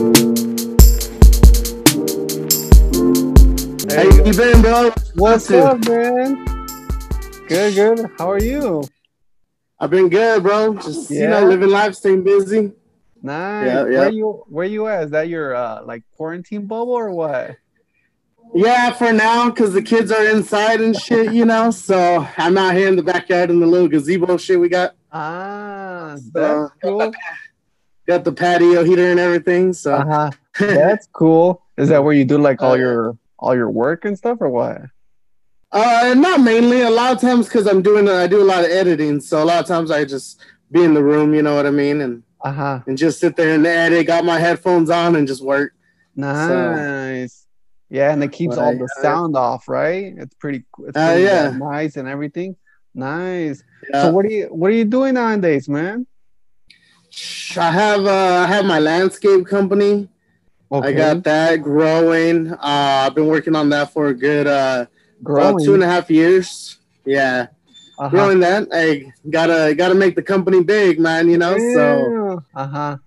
How you been, bro? What's up, man? Good, good. How are you? I've been good, bro. Just you know, living life, staying busy. Nice. Yeah, yeah. Where you where you at? Is that your uh like quarantine bubble or what? Yeah, for now, because the kids are inside and shit, you know. So I'm out here in the backyard in the little gazebo shit we got. Ah, So, cool. Got the patio heater and everything. So Uh-huh. That's cool. Is that where you do like all Uh, your all your work and stuff or what? uh, not mainly. A lot of times because I'm doing, I do a lot of editing. So a lot of times I just be in the room, you know what I mean, and Uh-huh. and just sit there and edit. Got my headphones on and just work. Nice. yeah, and it keeps all Right, the yeah. sound off, right? It's pretty it's Uh, yeah. uh, nice and everything. Nice. Yeah. So what are you what are you doing nowadays, man? I have uh, I have my landscape company. I got that growing. Uh, I've been working on that for a good uh, about two and a half years. Yeah, uh-huh. growing that. I gotta gotta make the company big, man. You know. So uh-huh.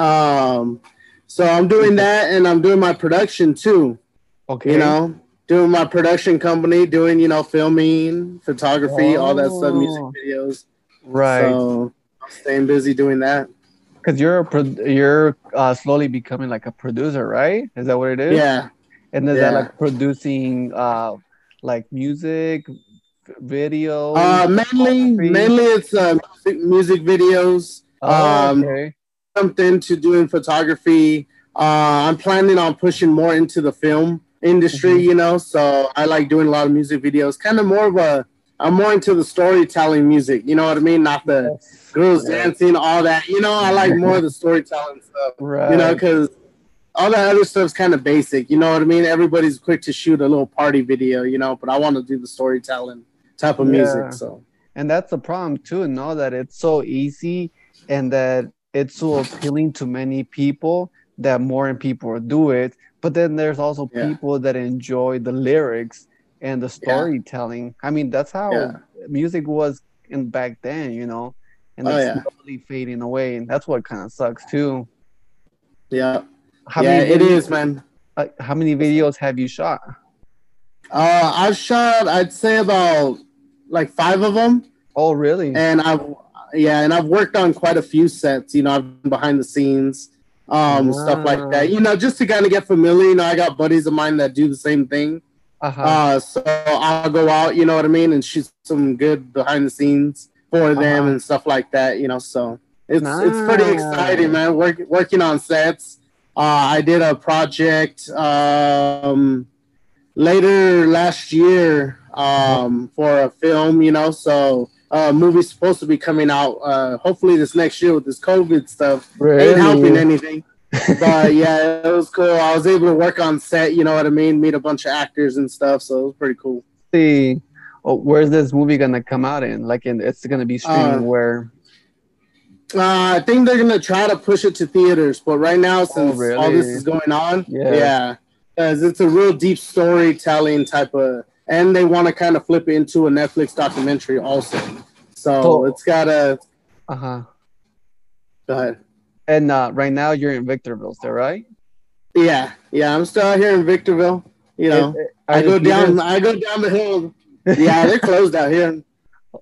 um, so I'm doing that, and I'm doing my production too. Okay. You know, doing my production company, doing you know filming, photography, all that stuff, music Oh. videos. right. So staying busy doing that. Because you're a pro- you're uh, slowly becoming like a producer, right? Is that what it is? Yeah. And is that like producing uh like music, video? Uh, mainly, photography? mainly it's uh, music, music videos. Oh, um, okay. Something to doing photography. Uh, I'm planning on pushing more into the film industry. Mhm. You know, so I like doing a lot of music videos. Kind of more of a. I'm more into the storytelling music. You know what I mean? Not the Yes. girls dancing, all that. You know, I like more of the storytelling stuff. Right. You know, because all that other stuff's kind of basic. You know what I mean? Everybody's quick to shoot a little party video. You know, but I want to do the storytelling type of Yeah. music. So. and that's the problem too, know that it's so easy and that it's so appealing to many people that more and people do it. But then there's also Yeah. people that enjoy the lyrics and the storytelling. I mean, that's how Yeah. music was in back then, you know, and Oh, it's yeah. slowly fading away, and that's what kind of sucks too. Yeah, How yeah, many it videos- is, man. Like, how many videos have you shot? Uh, I've shot, I'd say about like five of them, Oh, really? and I've yeah, and I've worked on quite a few sets. You know, I've been behind the scenes, um, stuff like that. You know, just to kind of get familiar. You know, I got buddies of mine that do the same thing. Uh-huh. Uh, so I'll go out, you know what I mean, and shoot some good behind the scenes for them Uh-huh. and stuff like that. You know, so it's it's pretty exciting, man. Work, working on sets. Uh, I did a project um, later last year um, for a film, you know, so uh, movie's supposed to be coming out uh, hopefully this next year with this COVID stuff. Ain't helping anything. But yeah, it was cool. I was able to work on set, you know what I mean, meet a bunch of actors and stuff, so it was pretty cool. see oh, where's this movie gonna come out in like in it's gonna be streaming Uh, where Uh, I think they're gonna try to push it to theaters, but right now, since all really? this is going on, Yeah. yeah, because it's a real deep storytelling type of, and they want to kind of flip it into a Netflix documentary also. So So- it's gotta. uh-huh Go ahead. And uh right now you're in victorville still right Yeah, yeah, I'm still out here in Victorville. You know, It- it- I go down. theaters- I go down the hill. Yeah, they're closed out here.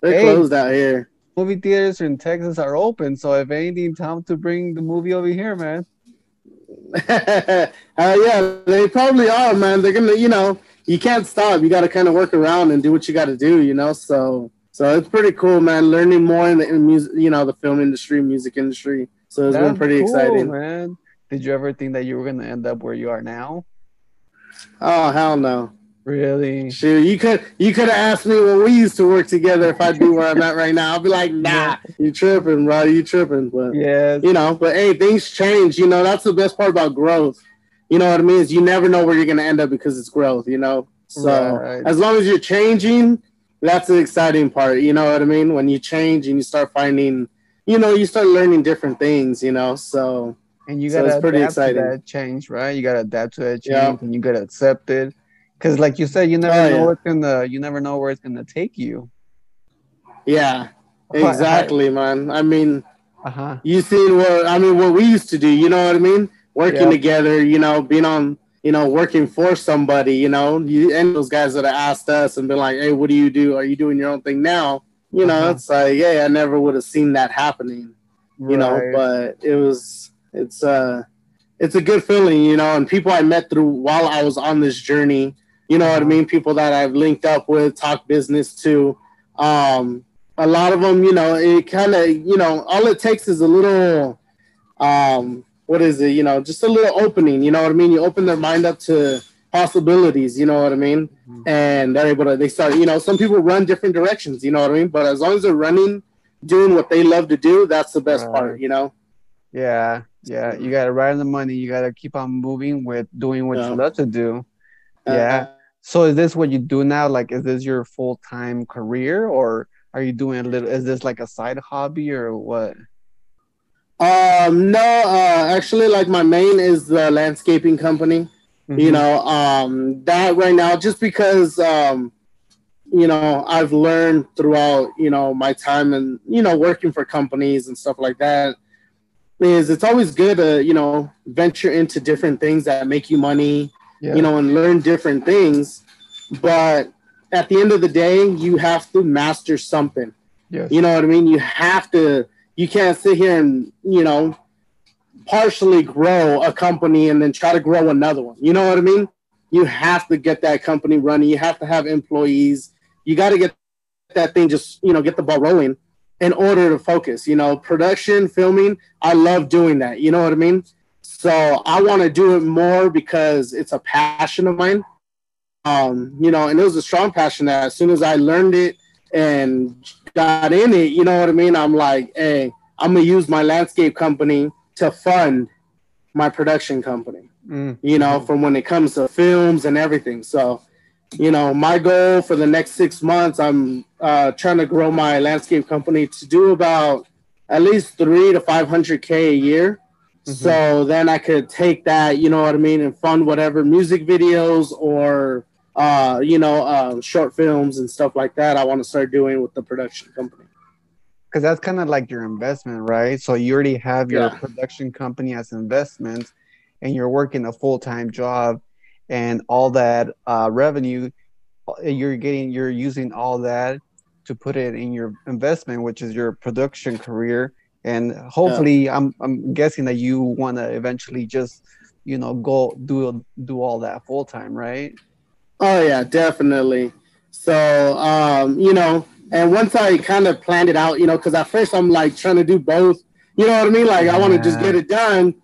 They're Hey. closed out here. movie theaters in texas are open so if anything time to bring the movie over here man uh, yeah, they probably are, man. They're gonna, you know, you can't stop. You got to kind of work around and do what you got to do, you know. So, so it's pretty cool, man. Learning more in the in music, you know, the film industry, music industry. So it's been pretty cool, exciting. man did you ever think that you were gonna end up where you are now Oh hell no! really Shoot, you could you could have asked me when we used to work together if I'd be where I'm at right now. I'd be like, nah, you tripping, bro? You tripping? But yes you know, but hey, things change. You know, that's the best part about growth. You know what I mean? Is you never know where you're gonna end up because it's growth. You know, so Right. as long as you're changing, that's the exciting part. You know what I mean? When you change and you start finding, you know, you start learning different things. You know, so and you gotta it's pretty exciting. to that change right you gotta adapt to that change Yeah. and you gotta accept it because like you said you never Oh, know yeah. what's gonna you never know where it's gonna take you yeah, exactly, man. I mean, uh-huh you seen what I mean? What we used to do. You know what I mean? working Yeah. together, you know, being on, you know, working for somebody, you know, you, and those guys that have asked us and been like, hey, what do you do? Are you doing your own thing now? You know, Uh-huh. it's like, yeah, I never would have seen that happening, you know, but it was, it's, uh, it's a good feeling, you know, and people I met through while I was on this journey, you know what I Uh-huh. mean? People that I've linked up with, talk business to. Um, a lot of them, you know, it kind of, you know, all it takes is a little, um, what is it? You know, just a little opening. You know what I mean? You open their mind up to possibilities. You know what I mean? Mhm. And they're able to. They start. You know, some people run different directions. You know what I mean? But as long as they're running, doing what they love to do, that's the best Right. part. You know? Yeah, yeah. You gotta ride on the money. You gotta keep on moving with doing what Yeah. you love to do. Yeah. So is this what you do now? Like, is this your full time career, or are you doing a little? Is this like a side hobby, or what? Um, no, uh, actually, like my main is the landscaping company. You Mhm. know, um, that right now, just because, um, you know, I've learned throughout, you know, my time and, you know, working for companies and stuff like that, is it's always good to, you know, venture into different things that make you money, yeah. you know, and learn different things. But at the end of the day, you have to master something. yes. You know what I mean? You have to. You can't sit here and you know partially grow a company and then try to grow another one. You know what I mean? You have to get that company running. You have to have employees. You got to get that thing just you know get the ball rolling in order to focus. You know, production, filming. I love doing that. You know what I mean? So I want to do it more because it's a passion of mine. Um, you know, and it was a strong passion that as soon as I learned it and got in it, you know what I mean? I'm like, hey, I'm gonna use my landscape company to fund my production company, Mm. you know, from when it comes to films and everything. So, you know, my goal for the next six months, I'm uh, trying to grow my landscape company to do about at least three to 500K a year. Mhm. So then I could take that, you know what I mean, and fund whatever music videos or, uh, you know, uh, short films and stuff like that I want to start doing with the production company. Because that's kind of like your investment, right? So you already have your Yeah. production company as investment, and you're working a full time job, and all that uh, revenue, uh, you're getting, you're using all that to put it in your investment, which is your production career, and hopefully, I'm I'm guessing that you want to eventually just, you know, go do do all that full time, right? Oh yeah, definitely. So um, you know, and once I kind of planned it out, you know, because at first I'm like trying to do both. You know what I mean? Like I want to just get it done,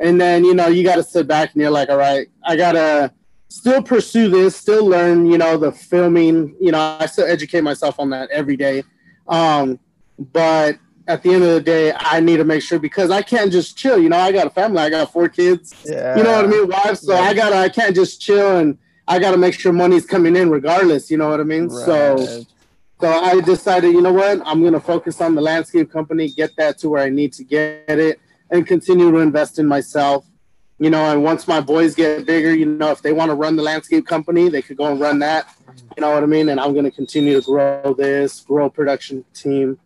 and then you know you got to sit back and you're like, all right, I gotta still pursue this, still learn. You know, the filming. You know, I still educate myself on that every day. Um, but at the end of the day, I need to make sure because I can't just chill. You know, I got a family. I got four kids Yeah. you know what I mean, wife. So Yeah. I gotta, I can't just chill and I gotta make sure money's coming in regardless. You know what I mean? Right. so I decided, you know what, I'm gonna focus on the landscape company, get that to where I need to get it, and continue to invest in myself. You know, and once my boys get bigger, you know, if they want to run the landscape company, they could go and run that. You know what I mean? And I'm gonna continue to grow this, grow production team.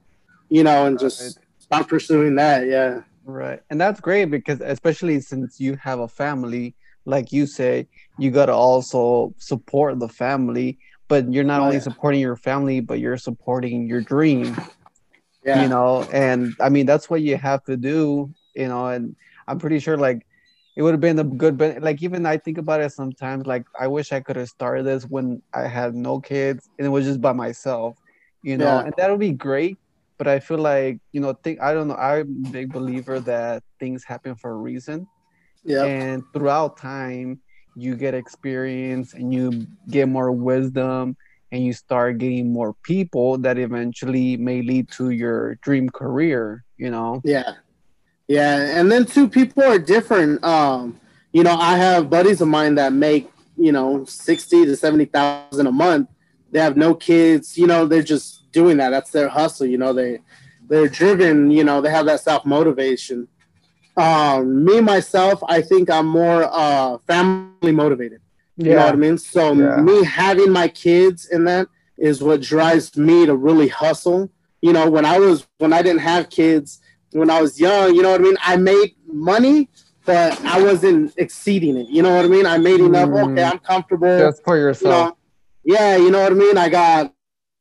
You know, and just start pursuing that. Yeah. Right. And that's great because especially since you have a family, like you say, you got to also support the family, but you're not Oh, only yeah. supporting your family, but you're supporting your dream, Yeah. you know, and I mean, that's what you have to do, you know, and I'm pretty sure like it would have been a good, but like even I think about it sometimes, like I wish I could have started this when I had no kids and it was just by myself, you know, Yeah. and that would be great. But I feel like, you know, think I don't know, I'm a big believer that things happen for a reason yeah. and throughout time you get experience and you get more wisdom and you start getting more people that eventually may lead to your dream career you know Yeah. Yeah. And then two people are different. Um, you know, I have buddies of mine that make, you know, sixty to seventy thousand a month. They have no kids, you know, they're just doing that. That's their hustle, you know, they they're driven, you know, they have that self motivation. Um, me myself, I think I'm more uh family motivated. You know what I mean? So Yeah. me having my kids in that is what drives me to really hustle. You know, when I was when I didn't have kids, when I was young, you know what I mean? I made money, but I wasn't exceeding it. You know what I mean? I made enough. Mm. Okay, I'm comfortable. Just for you yourself. know, yeah, you know what I mean. I got,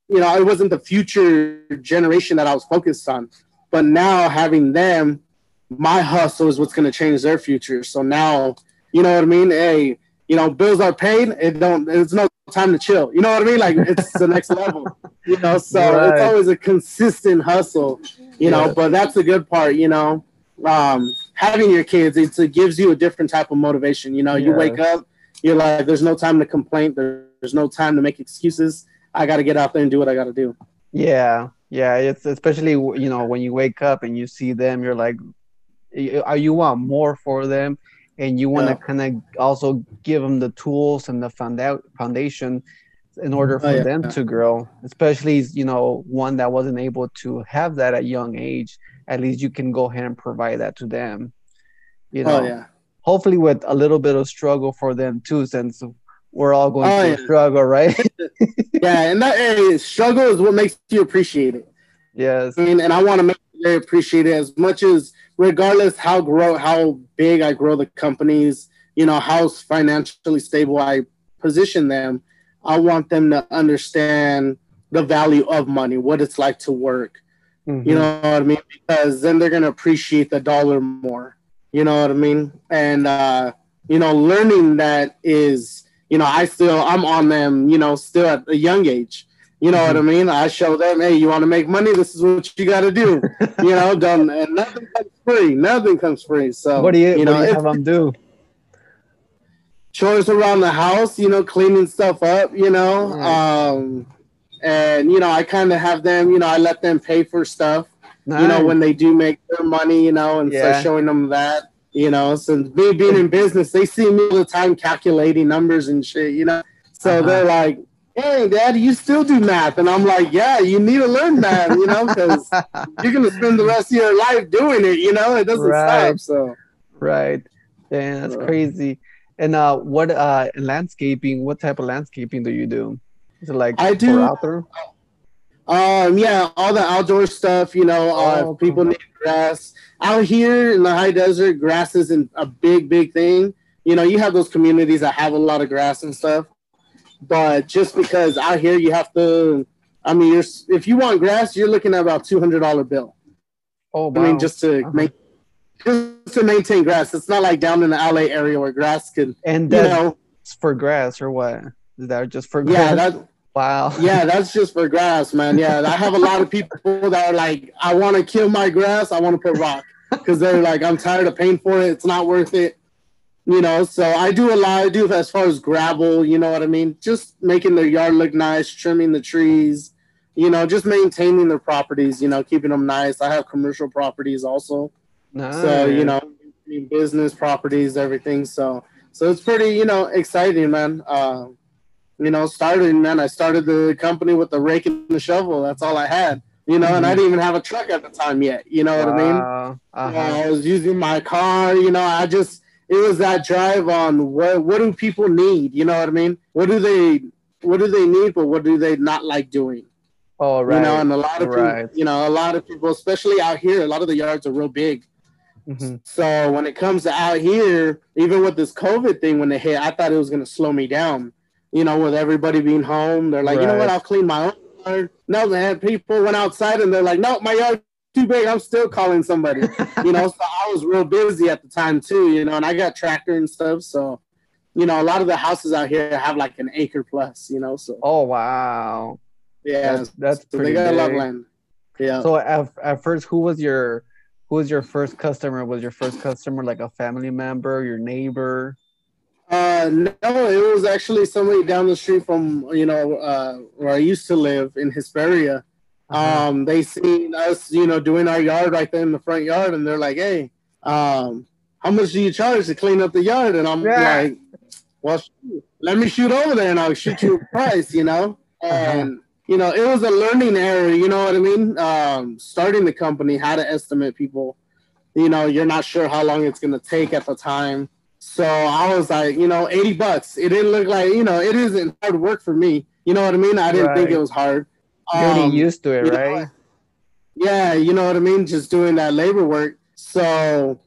you know, it wasn't the future generation that I was focused on, but now having them, my hustle is what's going to change their future. So now, you know what I mean. Hey, you know, bills are paid. It don't. It's no time to chill. You know what I mean? Like it's the next level. You know, so Right. it's always a consistent hustle. You know, Yeah. but that's the good part. You know, um, having your kids, it's, it gives you a different type of motivation. You know, you wake up, you're like, there's no time to complain. There's no time to make excuses. I got to get out there and do what I got to do. Yeah, yeah. It's especially you know when you wake up and you see them, you're like, you, uh, you want more for them, and you want to Yeah. kind of also give them the tools and the founda- foundation in order for Oh, yeah. them to grow. Especially you know one that wasn't able to have that at young age. At least you can go ahead and provide that to them. You know, Oh yeah, hopefully with a little bit of struggle for them too, since we're all going Oh, through yeah. struggle, right? yeah, and that hey, struggle is what makes you appreciate it. yes. I mean, and I want to make they appreciate it as much as regardless how grow how big I grow the companies, you know, how financially stable I position them, I want them to understand the value of money, what it's like to work. Mhm. You know what I mean? Because then they're gonna appreciate the dollar more. You know what I mean? And uh, you know, learning that is, you know, I still I'm on them, you know, still at a young age. You know what I mean? I show them, hey, you want to make money? This is what you got to do. you know, don't and nothing comes free. Nothing comes free. So what do you, you know, do you have them do? chores around the house, you know, cleaning stuff up, you know. Right. Um, and you know, I kind of have them, you know, I let them pay for stuff you know, when they do make their money, you know, and Yeah. start showing them that, you know, since me being in business, they see me all the time calculating numbers and shit, you know. So Uh-huh. they're like, hey, dad, you still do math. And I'm like, yeah, you need to learn math, you know, because you're going to spend the rest of your life doing it, you know, it doesn't Right. stop. So, Right. Damn, that's Uh, crazy. And uh, what uh, landscaping? What type of landscaping do you do? Is it like I do- outdoor? um, yeah, all the outdoor stuff, you know, uh, Oh, people need grass out here in the high desert, grass isn't a big, big thing. You know, you have those communities that have a lot of grass and stuff, but just because out here you have to, I mean, you're if you want grass, you're looking at about two hundred dollar bill. Oh, I mean, just to Uh-huh. make just to maintain grass. It's not like down in the LA area where grass can and you that's know, for grass or what? Is that just for yeah, grass? that wow. yeah, that's just for grass, man. Yeah, I have a lot of people that are like, I want to kill my grass. I want to put rock because they're like, I'm tired of paying for it. It's not worth it. You know, so I do a lot. I do as far as gravel. You know what I mean? Just making their yard look nice, trimming the trees. You know, just maintaining their properties. You know, keeping them nice. I have commercial properties also. So you know, business properties, everything. So so it's pretty you know exciting, man. Uh, you know, starting man, I started the company with the rake and the shovel. That's all I had. You know, and I Mhm. didn't even have a truck at the time yet. You know what I mean? Uh-huh. Yeah, I was using my car. You know, I just it was that drive on what what do people need? You know what I mean? What do they what do they need, but what do they not like doing? Oh, right. You know, and a lot of Right. people, you know, a lot of people, especially out here, a lot of the yards are real big. Mhm. So when it comes to out here, even with this COVID thing, when it hit, I thought it was going to slow me down. You know, with everybody being home, they're like, you know what, I'll clean my own yard. No, man, people went outside and they're like, no, my yard's too big. I'm still calling somebody. you know, so I was real busy at the time too. You know, and I got tractor and stuff. So, you know, a lot of the houses out here have like an acre plus. You know, so oh, wow. yeah, That's, that's so pretty they got a lot of land. Yeah. So at, at first, who was your who was your first customer? Was your first customer like a family member, your neighbor? Uh, no, it was actually somebody down the street from you know uh, where I used to live in Hesperia. Uh-huh. Um, they seen us, you know, doing our yard right there in the front yard, and they're like, "Hey, um, how much do you charge to clean up the yard?" And I'm Yeah. like, "Well, shoot, let me shoot over there, and I'll shoot you a price," you know. And you know, it was a learning area. You know what I mean? Um, starting the company, how to estimate people. You know, you're not sure how long it's gonna take at the time. So I was like, you know, 80 bucks. It didn't look like, you know, it isn't hard work for me. You know what I mean? I didn't think it was hard. Getting Um, used to it, you know, right? yeah, you know what I mean? Just doing that labor work. So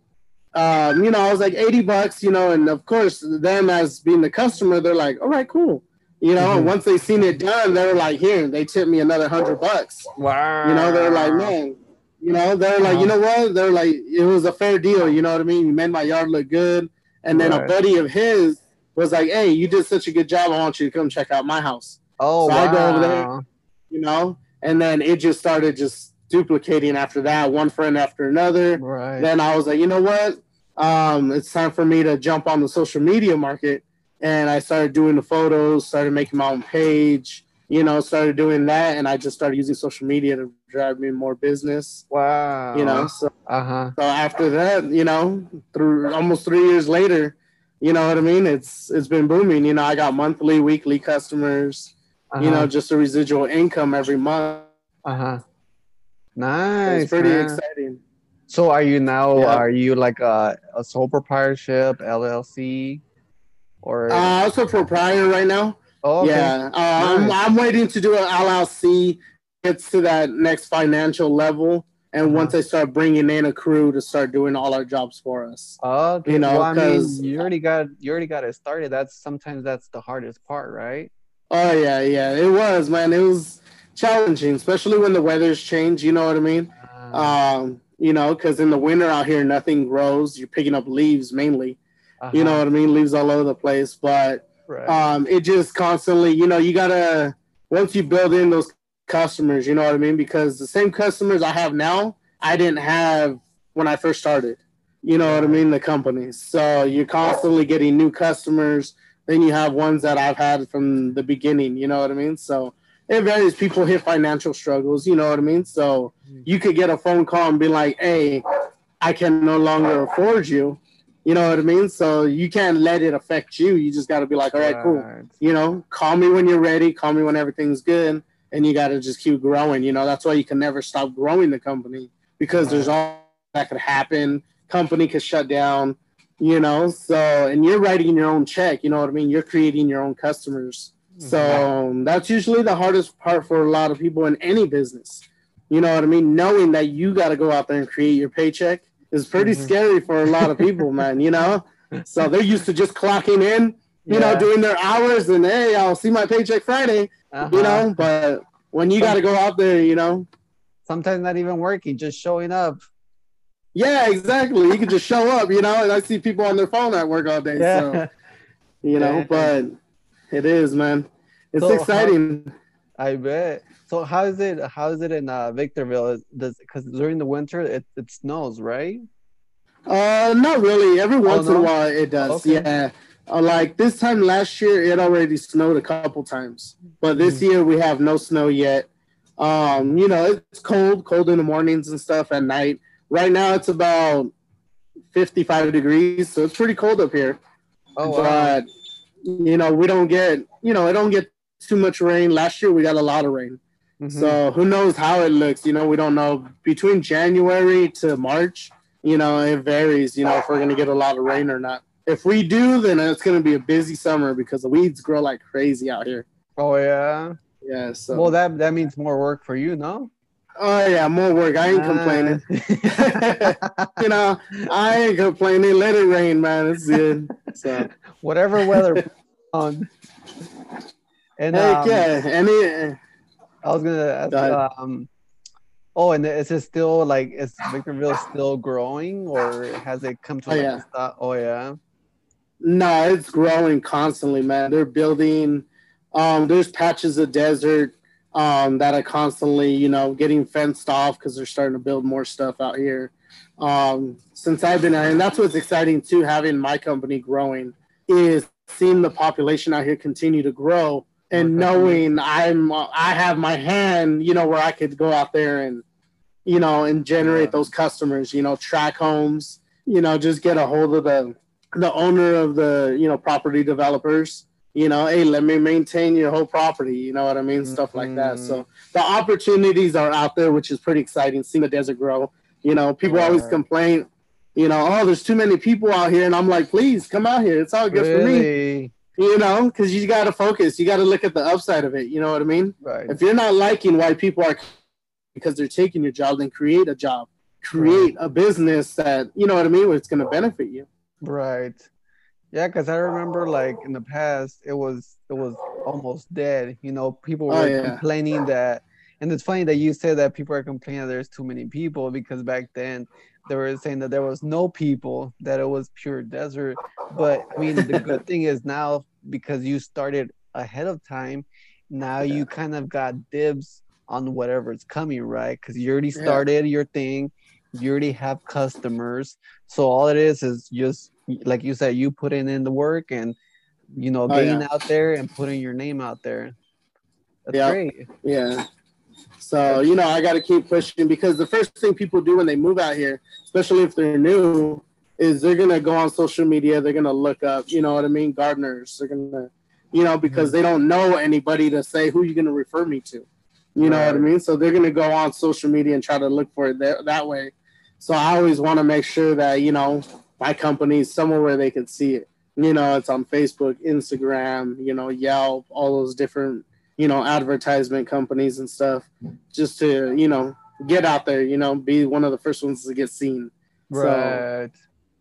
um, you know, I was like 80 bucks, you know, and of course, them as being the customer, they're like, all right, cool. You know, Mhm. once they seen it done, they were like, here, they tipped me another hundred bucks. Wow. You know, they're like, man, you know, they're like, you know what? They're like, it was a fair deal. You know what I mean? You made my yard look good. And then a buddy of his was like, hey, you did such a good job. I want you to come check out my house. Oh, So wow. I go over there. You know, and then it just started just duplicating after that, one friend after another. Right. Then I was like, you know what? Um, it's time for me to jump on the social media market. And I started doing the photos, started making my own page, you know, started doing that. And I just started using social media to drive me more business, wow. you know. So, Uh huh. so after that, you know, through almost three years later, you know what I mean? It's it's been booming. You know, I got monthly, weekly customers, you know, just a residual income every month. Uh huh. Nice. it's pretty man. exciting. So are you now? Yeah. Are you like a, a sole proprietorship LLC, or? Uh, I'm a sole proprietor right now. oh, okay. Yeah, uh, I'm, I'm waiting to do an LLC, gets to that next financial level, and Uh-huh. once I start bringing in a crew to start doing all our jobs for us. Okay. you know, well, I mean, you already got you already got it started. That's sometimes that's the hardest part, right? Oh yeah, yeah, it was man. It was challenging, especially when the weather's change. You know what I mean? Uh, Um, you know, because in the winter out here, nothing grows. You're picking up leaves mainly. You know uh-huh, what I mean? Leaves all over the place, but right. um, it just constantly, you know, you gotta once you build in those customers, you know what I mean? Because the same customers I have now, I didn't have when I first started. You know what I mean? The companies. So you're constantly getting new customers. Then you have ones that I've had from the beginning. You know what I mean? So it varies. People hit financial struggles. You know what I mean? So mm-hmm. you could get a phone call and be like, "Hey, I can no longer afford you." You know what I mean? So you can't let it affect you. You just got to be like, "All right, cool." You know, call me when you're ready, call me when everything's good, and you got to just keep growing. You know, that's why you can never stop growing the company because there's all that could happen. Company could shut down, you know. So, and you're writing your own check. You know what I mean? You're creating your own customers. So um, that's usually the hardest part for a lot of people in any business. You know what I mean? Knowing that you got to go out there and create your paycheck is pretty Mhm. scary for a lot of people, man. You know, so they're used to just clocking in you know, doing their hours and hey, I'll see my paycheck Friday, Uh-huh. you know. But when you got to go out there, you know, sometimes not even working, just showing up. Yeah, exactly. You can just show up, you know. And I see people on their phone at work all day, so you know. Yeah. But it is, man. It's So how- exciting. I bet. So how is it? How is it in uh, Victorville? Does because during the winter it, it snows, right? Uh, not really. Every once in Oh, no? a while, it does. Okay. Yeah. Uh, like this time last year, it already snowed a couple times, but this Mm-hmm. year we have no snow yet. Um, you know, it's cold, cold in the mornings and stuff at night. Right now, it's about 55 degrees, so it's pretty cold up here. Oh wow. But you know, we don't get, you know, it don't get too much rain. Last year we got a lot of rain. Mhm. So who knows how it looks? You know, we don't know. Between January to March, you know, it varies. You know, if we're gonna get a lot of rain or not. If we do, then it's gonna be a busy summer because the weeds grow like crazy out here. oh yeah. Yeah. So. Well, that that means more work for you, no? Oh yeah, more work. I ain't complaining. Uh, you know, I ain't complaining. Let it rain, man. It's good. So. Whatever weather on. And Heck um, yeah. Any. I was gonna ask, Go um, oh, and is it still like is Victorville still growing, or has it come to Oh, like yeah. a stop? Oh yeah. No, it's growing constantly, man. They're building. Um, there's patches of desert um, that are constantly, you know, getting fenced off because they're starting to build more stuff out here. Um, since I've been, and that's what's exciting too. Having my company growing is seeing the population out here continue to grow and knowing I'm, I have my hand, you know, where I could go out there and, you know, and generate Yeah. those customers. You know, track homes. You know, just get a hold of the the owner of the you know property developers you know hey let me maintain your whole property you know what i mean stuff like that Mhm. so the opportunities are out there which is pretty exciting seeing the desert grow you know people always complain you know oh there's too many people out here and i'm like please come out here it's all good for me Really? you know because you got to focus you got to look at the upside of it you know what i mean Right. if you're not liking why people are because they're taking your job then create a job create a business that you know what I mean, where it's going to benefit you. Right. Yeah, because I remember like in the oh. past, it was it was almost dead. You know, people Oh, were yeah. complaining that, and it's funny that you said that people are complaining that there's too many people because back then they were saying that there was no people, that it was pure desert. But I mean, the good thing is now because you started ahead of time, now you kind of got dibs on whatever's coming, right? Because you already Yeah. started your thing, you already have customers, so all it is is just like you said, you putting in the work and you know Oh, getting yeah. out there and putting your name out there. That's Yeah. great. Yeah. So, you know, I got to keep pushing because the first thing people do when they move out here, especially if they're new, is they're going to go on social media. They're going to look up, you know what I mean? Gardeners. They're going to, you know, because mm-hmm. they don't know anybody to say who you're going to refer me to. You know what I mean? So they're going to go on social media and try to look for it that, that way. So I always want to make sure that, you know, my companies somewhere where they can see it. You know, it's on Facebook, Instagram, you know, Yelp, all those different you know, advertisement companies and stuff, just to, you know, get out there, you know, be one of the first ones to get seen. So-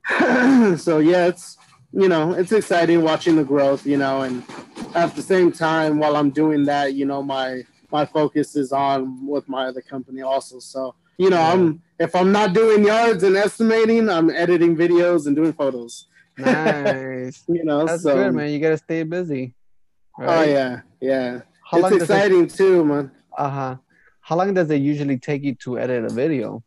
Right. so yeah, it's you know, it's exciting watching the growth, you know, and at the same time while I'm doing that, you know, my my focus is on with my other company also. So, you know, I'm if I'm not doing yards and estimating, I'm editing videos and doing photos. nice. You know, That's so good, man. You gotta stay busy. oh yeah, yeah. How it's does it exciting too, man. Uh huh. How long does it usually take you to edit a video?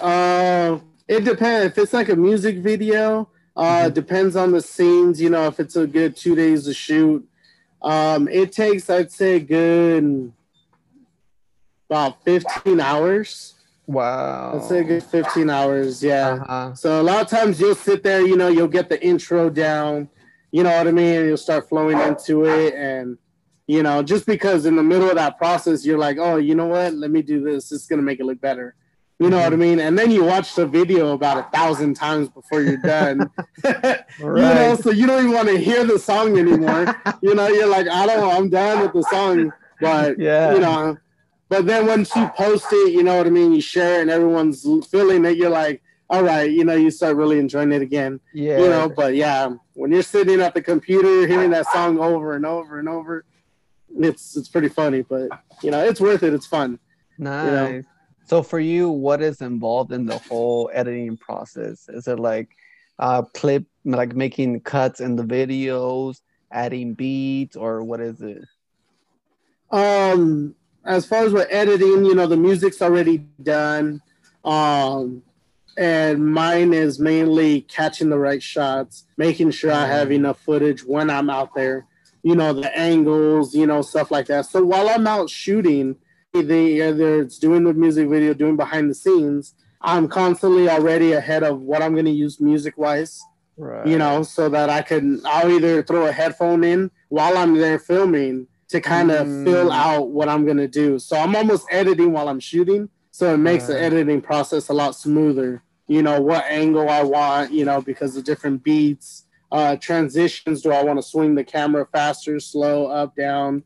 Uh, it depends. If it's like a music video, uh, Mhm. depends on the scenes. You know, if it's a good two days to shoot, um, it takes I'd say good about fifteen hours. Wow. I'd say a good fifteen hours. Yeah. Uh-huh. So a lot of times you'll sit there, you know, you'll get the intro down, you know what I mean? And you'll start flowing into it. And, you know, just because in the middle of that process, you're like, oh, you know what? Let me do this. It's going to make it look better. You know what I mean? And then you watch the video about a thousand times before you're done. right. You know, so you don't even want to hear the song anymore. you know, you're like, I don't know, I'm done with the song. But, Yeah. you know, but then once you post it, you know what I mean? You share it and everyone's feeling it. You're like, all right, you know, you start really enjoying it again Yeah. you know but yeah when you're sitting at the computer hearing that song over and over and over it's it's pretty funny but you know it's worth it it's fun nice. know. So for you, what is involved in the whole editing process? Is it like uh clip like making cuts in the videos, adding beats, or what is it? um as far as what editing you know the music's already done um and mine is mainly catching the right shots making sure i have enough footage when i'm out there you know the angles you know stuff like that so while i'm out shooting the either it's doing the music video doing behind the scenes i'm constantly already ahead of what i'm going to use music wise Right. you know, so that I can I'll either throw a headphone in while I'm there filming to kind of Mm. fill out what I'm gonna do. So I'm almost editing while I'm shooting, so it makes the editing process a lot smoother. You know what angle I want, you know, because of different beats, uh, transitions. Do I want to swing the camera faster, slow, up, down?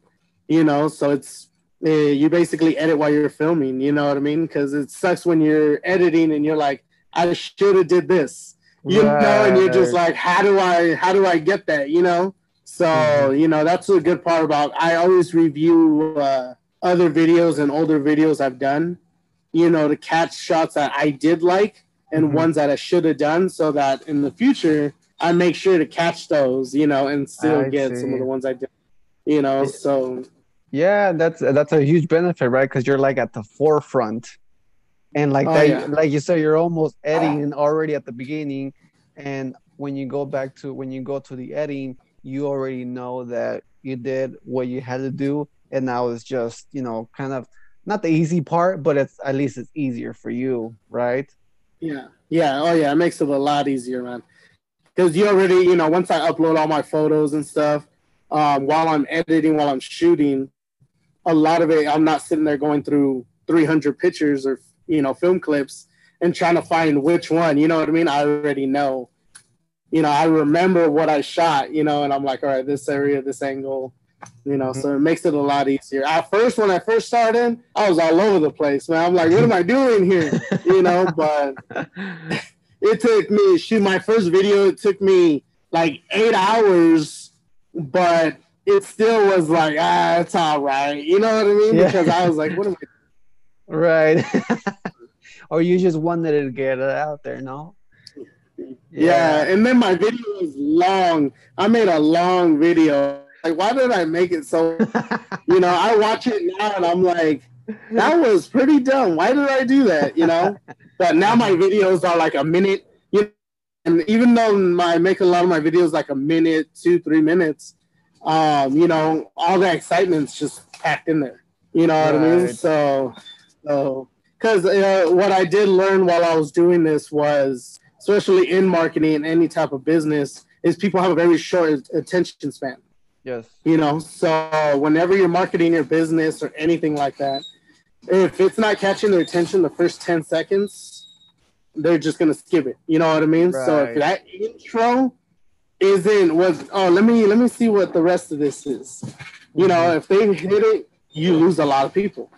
You know, so it's uh, you basically edit while you're filming. You know what I mean? Because it sucks when you're editing and you're like, I should have did this you know, and you're just like, how do I, how do I get that, you know? So, Mhm. you know, that's a good part about, I always review uh, other videos and older videos I've done, you know, to catch shots that I did like and Mhm. ones that I should have done so that in the future, I make sure to catch those, you know, and still I get some of the ones I did, you know, so Yeah, that's that's a huge benefit, right? Because you're like at the forefront, and like Oh, that, yeah. like you said, you're almost editing already at the beginning, and when you go back to when you go to the editing, you already know that you did what you had to do, and now it's just you know kind of not the easy part, but it's at least it's easier for you, right? Yeah, yeah, oh yeah, it makes it a lot easier, man. Because you already, you know, once I upload all my photos and stuff, um, while I'm editing, while I'm shooting, a lot of it, I'm not sitting there going through 300 pictures or you know film clips and trying to find which one. You know what I mean? I already know. You know, I remember what I shot. You know, and I'm like, all right, this area, this angle, You know, so it makes it a lot easier. At first, when I first started, I was all over the place, man. I'm like, what am I doing here? You know, but it took me shoot my first video, it took me like eight hours, but it still was like, ah, it's all right. You know what I mean? Yeah. Because I was like, what am I doing? Right. or you just wanted to get it out there, no? Yeah. yeah, and then my video was long. I made a long video. Like, why did I make it so? you know, I watch it now and I'm like, that was pretty dumb. Why did I do that? You know, but now my videos are like a minute. You know, and even though I make a lot of my videos like a minute, two, three minutes, um, you know, all the excitement's just packed in there. You know what right. I mean? So, so because uh, what I did learn while I was doing this was, especially in marketing and any type of business, is people have a very short attention span. Yes. You know, so whenever you're marketing your business or anything like that, if it's not catching their attention the first 10 seconds, they're just gonna skip it. You know what I mean? Right. So if that intro isn't was oh let me let me see what the rest of this is. You mm-hmm. know, if they hit it, you lose a lot of people.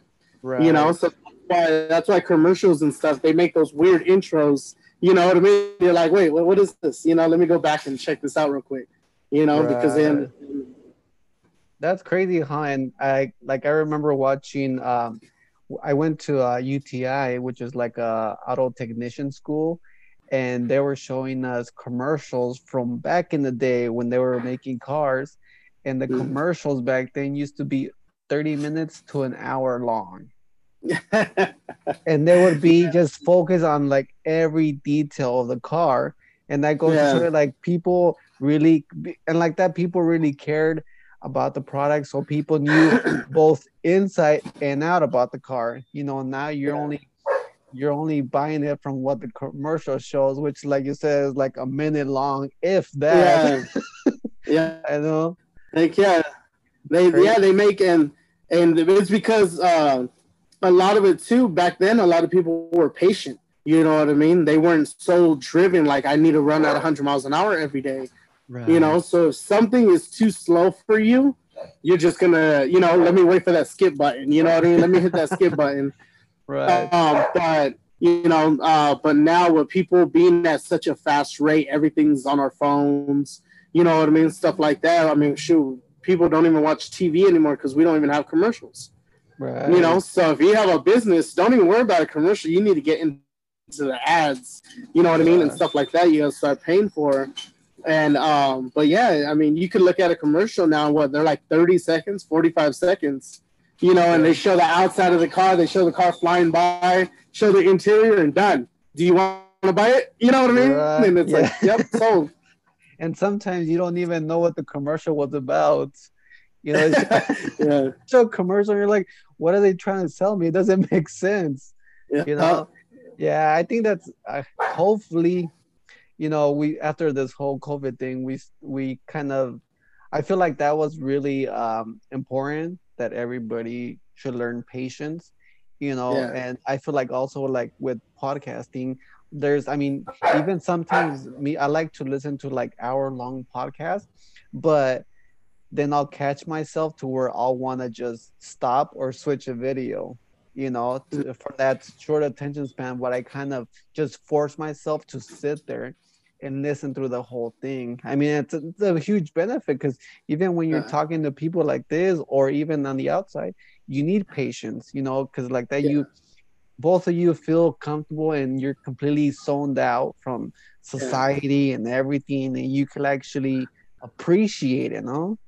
Right. You know, so that's why, that's why commercials and stuff they make those weird intros. You know what I mean? You're like, wait, what, what is this? You know, let me go back and check this out real quick. You know, right. because then that's crazy, huh? And I like I remember watching. Um, I went to uh, UTI, which is like a auto technician school, and they were showing us commercials from back in the day when they were making cars, and the mm. commercials back then used to be 30 minutes to an hour long. and they would be just focused on like every detail of the car and that goes yeah. to show like people really and like that people really cared about the product so people knew both inside and out about the car you know now you're yeah. only you're only buying it from what the commercial shows which like you said is like a minute long if that yeah, yeah. i know like yeah they Crazy. yeah they make and and it's because uh, a lot of it too back then a lot of people were patient you know what i mean? They weren't so driven like i need to run at 100 miles an hour every day right. you know? So if something is too slow for you you're just gonna you know let me wait for that skip button you know what i mean? Let me hit that skip button. Right. um, but you know uh, but now with people being at such a fast rate everything's on our phones you know what i mean? Stuff like that i mean shoot people don't even watch TV anymore because we don't even have commercials. Right. You know, so if you have a business, don't even worry about a commercial. You need to get into the ads, you know what I mean, and stuff like that. You gotta start paying for. And um, but yeah, I mean, you could look at a commercial now. What they're like thirty seconds, forty-five seconds, you know, and they show the outside of the car, they show the car flying by, show the interior, and done. Do you want to buy it? You know what I mean? Right. And it's yeah. like, yep, sold and sometimes you don't even know what the commercial was about. You know, yeah. show commercial, you're like, what are they trying to sell me? It doesn't make sense. Yeah. You know, yeah, I think that's uh, hopefully, you know, we after this whole COVID thing, we we kind of, I feel like that was really um, important that everybody should learn patience. You know, yeah. and I feel like also like with podcasting, there's i mean even sometimes me i like to listen to like hour long podcasts but then i'll catch myself to where i'll want to just stop or switch a video you know to, for that short attention span but i kind of just force myself to sit there and listen through the whole thing i mean it's a, it's a huge benefit because even when you're talking to people like this or even on the outside you need patience you know because like that yeah. you both of you feel comfortable and you're completely zoned out from society yeah. and everything and you can actually appreciate it no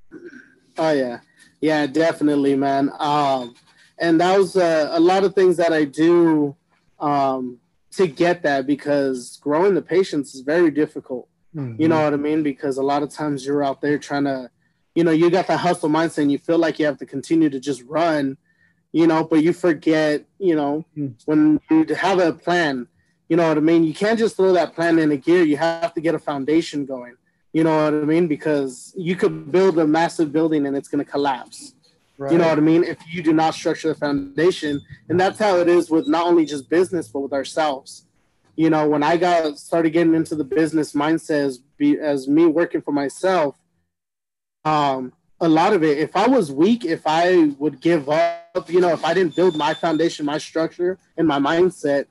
oh yeah yeah definitely man um and that was uh, a lot of things that i do um to get that because growing the patience is very difficult mm-hmm. you know what i mean because a lot of times you're out there trying to you know you got the hustle mindset and you feel like you have to continue to just run you know, but you forget, you know, hmm. when you have a plan, you know what I mean? You can't just throw that plan in a gear. You have to get a foundation going. You know what I mean? Because you could build a massive building and it's going to collapse. Right. You know what I mean? If you do not structure the foundation, and that's how it is with not only just business but with ourselves. You know, when I got started getting into the business mindset as, be, as me working for myself, um, a lot of it. If I was weak, if I would give up, you know, if I didn't build my foundation, my structure, and my mindset,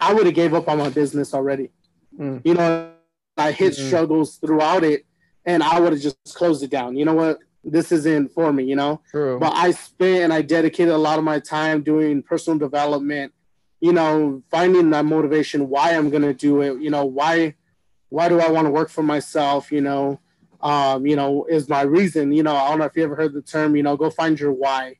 I would have gave up on my business already. Mm. You know, I hit mm-hmm. struggles throughout it, and I would have just closed it down. You know what? This isn't for me. You know. True. But I spent and I dedicated a lot of my time doing personal development. You know, finding that motivation, why I'm gonna do it. You know, why why do I want to work for myself? You know, um, you know, is my reason. You know, I don't know if you ever heard the term. You know, go find your why.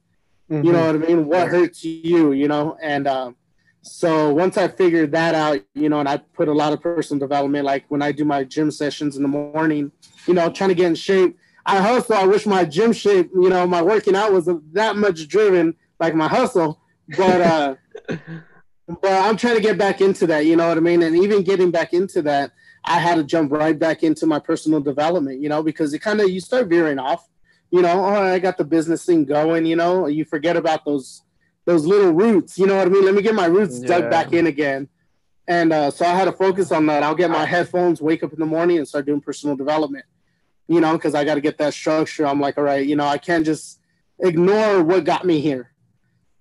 Mm-hmm. You know what I mean? What hurts you? You know, and um, so once I figured that out, you know, and I put a lot of personal development, like when I do my gym sessions in the morning, you know, trying to get in shape. I hustle. I wish my gym shape, you know, my working out was that much driven like my hustle, but uh, but I'm trying to get back into that. You know what I mean? And even getting back into that, I had to jump right back into my personal development. You know, because it kind of you start veering off. You know, oh, I got the business thing going. You know, you forget about those those little roots. You know what I mean? Let me get my roots yeah. dug back in again. And uh, so I had to focus on that. I'll get my headphones, wake up in the morning, and start doing personal development. You know, because I got to get that structure. I'm like, all right, you know, I can't just ignore what got me here.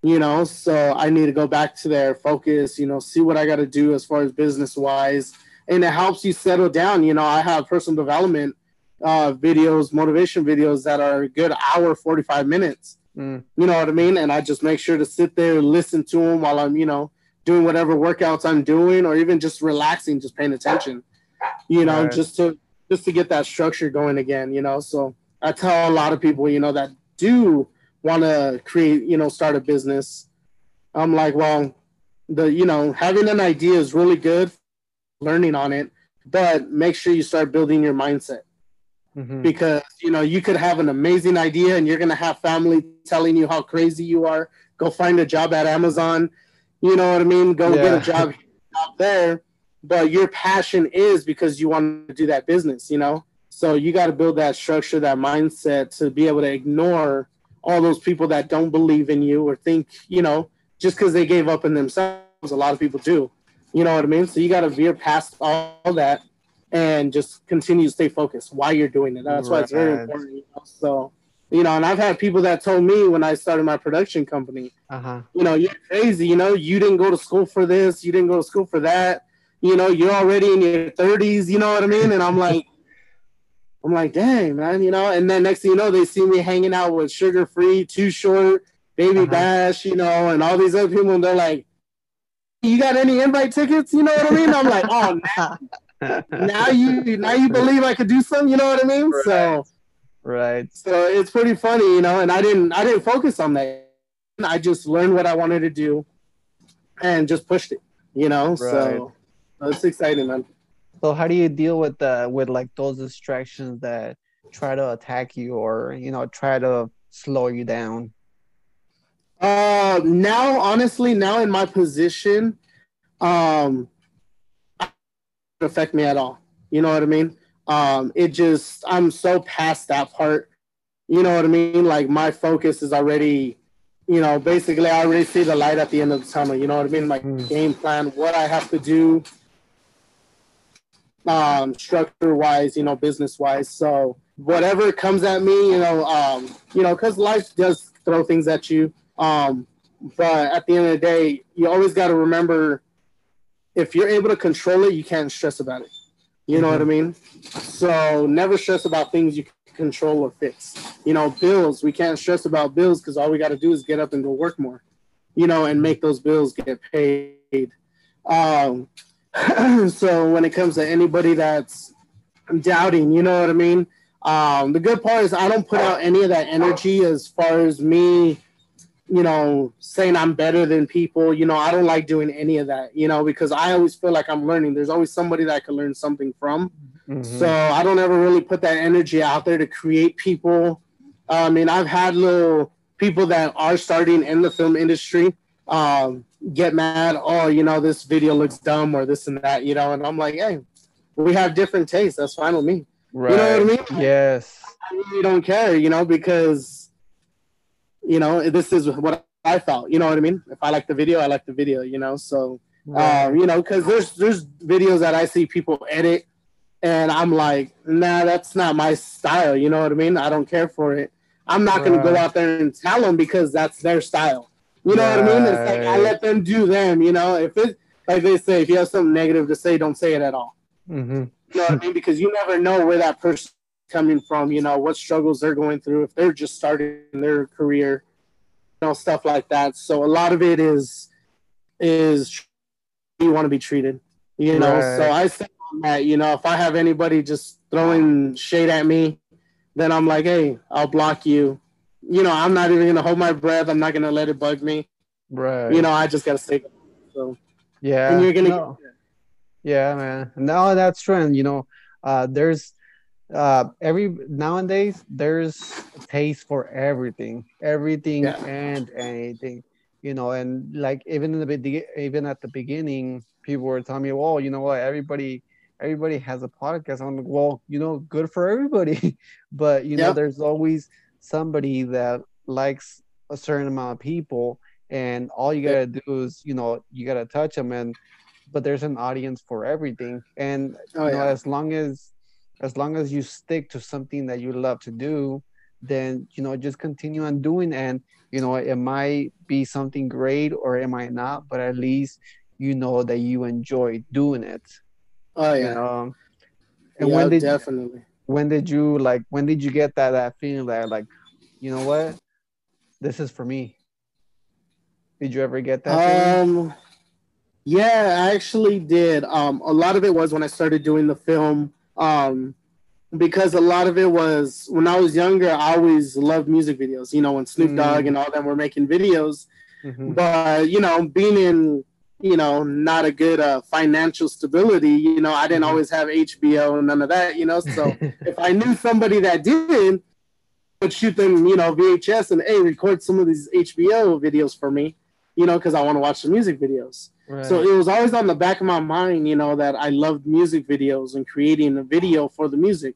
You know, so I need to go back to there, focus. You know, see what I got to do as far as business wise, and it helps you settle down. You know, I have personal development uh, videos, motivation videos that are a good hour, 45 minutes Mm. You know what I mean? And I just make sure to sit there, and listen to them while I'm, you know, doing whatever workouts I'm doing, or even just relaxing, just paying attention. You know, right. just to just to get that structure going again. You know, so I tell a lot of people, you know, that do want to create, you know, start a business. I'm like, well, the you know, having an idea is really good, learning on it, but make sure you start building your mindset. Mm-hmm. Because you know you could have an amazing idea and you're gonna have family telling you how crazy you are. Go find a job at Amazon. You know what I mean? Go yeah. get a job out there. But your passion is because you want to do that business. You know, so you got to build that structure, that mindset to be able to ignore all those people that don't believe in you or think you know just because they gave up in themselves. A lot of people do. You know what I mean? So you got to veer past all that and just continue to stay focused while you're doing it. That's right. why it's very important. You know? So, you know, and I've had people that told me when I started my production company, uh-huh. you know, you're crazy. You know, you didn't go to school for this, you didn't go to school for that. You know, you're already in your 30s. You know what I mean? And I'm like, I'm like, dang, man, you know. And then next thing you know, they see me hanging out with Suga Free, Too Short, Baby uh-huh. Bash, you know, and all these other people, and they're like, "You got any invite tickets?" You know what I mean? I'm like, "Oh, now you now you believe I could do something. You know what I mean? Right. So right. So it's pretty funny, you know. And I didn't I didn't focus on that. I just learned what I wanted to do, and just pushed it. You know. Right. So it's exciting, man. So how do you deal with the with like those distractions that try to attack you or you know try to slow you down? Uh, now honestly, now in my position, um, affect me at all. You know what I mean? Um, it just I'm so past that part. You know what I mean? Like my focus is already, you know, basically I already see the light at the end of the tunnel. You know what I mean? My mm. game plan, what I have to do, um, structure wise, you know, business wise. So whatever comes at me, you know, um, you know, because life does throw things at you. Um, but at the end of the day, you always got to remember if you're able to control it, you can't stress about it. You know mm-hmm. what I mean? So never stress about things you can control or fix. You know, bills, we can't stress about bills because all we got to do is get up and go work more, you know, and make those bills get paid. Um, so when it comes to anybody that's doubting, you know what I mean? Um, the good part is I don't put out any of that energy as far as me you know, saying I'm better than people. You know, I don't like doing any of that, you know, because I always feel like I'm learning. There's always somebody that I can learn something from. Mm-hmm. So I don't ever really put that energy out there to create people. I mean, I've had little people that are starting in the film industry um, get mad. Oh, you know, this video looks dumb or this and that, you know, and I'm like, hey, we have different tastes. That's fine with me. Right. You know what I mean? Yes. I really don't care, you know, because you know, this is what I felt. You know what I mean? If I like the video, I like the video. You know, so right. um, you know, because there's there's videos that I see people edit, and I'm like, nah, that's not my style. You know what I mean? I don't care for it. I'm not gonna go out there and tell them because that's their style. You know right. what I mean? It's like I let them do them. You know, if it like they say, if you have something negative to say, don't say it at all. Mm-hmm. You know what I mean? Because you never know where that person coming from. You know what struggles they're going through if they're just starting their career. You know stuff like that. So a lot of it is is you want to be treated. You know, right. so I say that you know if I have anybody just throwing shade at me, then I'm like, hey, I'll block you. You know, I'm not even gonna hold my breath. I'm not gonna let it bug me. Right. You know, I just gotta stay. So yeah, and you're gonna. No. Yeah, man. No, that's true. And you know, uh, there's uh every nowadays there's taste for everything, everything yeah. and anything. You know, and like even in the even at the beginning, people were telling me, "Well, you know what? Everybody everybody has a podcast. I'm like, well, you know, good for everybody. but you know, there's always somebody that likes a certain amount of people, and all you gotta do is, you know, you gotta touch them, and but there's an audience for everything, and oh, you know, as long as as long as you stick to something that you love to do, then you know, just continue on doing, and you know, it might be something great or it might not, but at least you know that you enjoy doing it Oh yeah. You know? And yeah, when did definitely. When did you like? When did you get that that feeling that like, you know what, this is for me? Did you ever get that? Um, feeling? yeah, I actually did. Um, a lot of it was when I started doing the film. Um, because a lot of it was when I was younger, I always loved music videos. You know, when Snoop Dogg mm. and all them were making videos. Mm-hmm. But you know, being in you know, not a good uh, financial stability. You know, I didn't mm-hmm. always have HBO and none of that. You know, so if I knew somebody that did, would shoot them, you know, VHS and hey, record some of these HBO videos for me, you know, because I want to watch the music videos. Right. So it was always on the back of my mind, you know, that I loved music videos and creating a video for the music.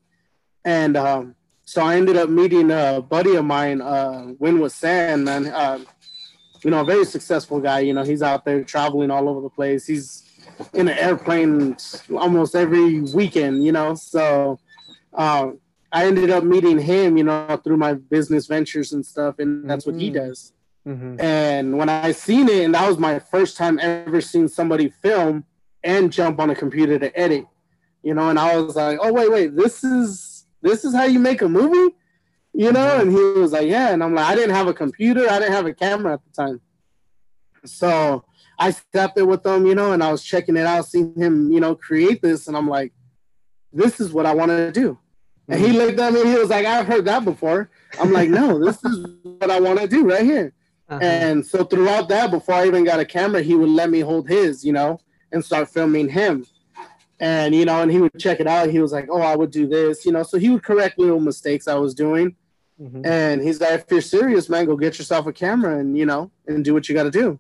And um, so I ended up meeting a buddy of mine, uh, Winwood Sand, man. Uh, you know, a very successful guy. You know, he's out there traveling all over the place. He's in an airplane almost every weekend, you know. So um, I ended up meeting him, you know, through my business ventures and stuff, and that's what he mm-hmm. does. Mm-hmm. And when I seen it, and that was my first time ever seeing somebody film and jump on a computer to edit, you know, and I was like, oh wait, wait, this is this is how you make a movie? you know? Mm-hmm. And he was like, yeah. And I'm like, I didn't have a computer, I didn't have a camera at the time. So I stepped it with him, you know, and I was checking it out, seeing him, you know, create this. And I'm like, this is what I want to do. And he mm-hmm. looked at me and he was like, I've heard that before. I'm like, no, this is what I want to do right here. Uh-huh. And so throughout that, before I even got a camera, he would let me hold his, you know, and start filming him. And, you know, and he would check it out. He was like, oh, I would do this, you know, so he would correct little mistakes I was doing. Mm-hmm. And he's like, if you're serious, man, go get yourself a camera and, you know, and do what you got to do.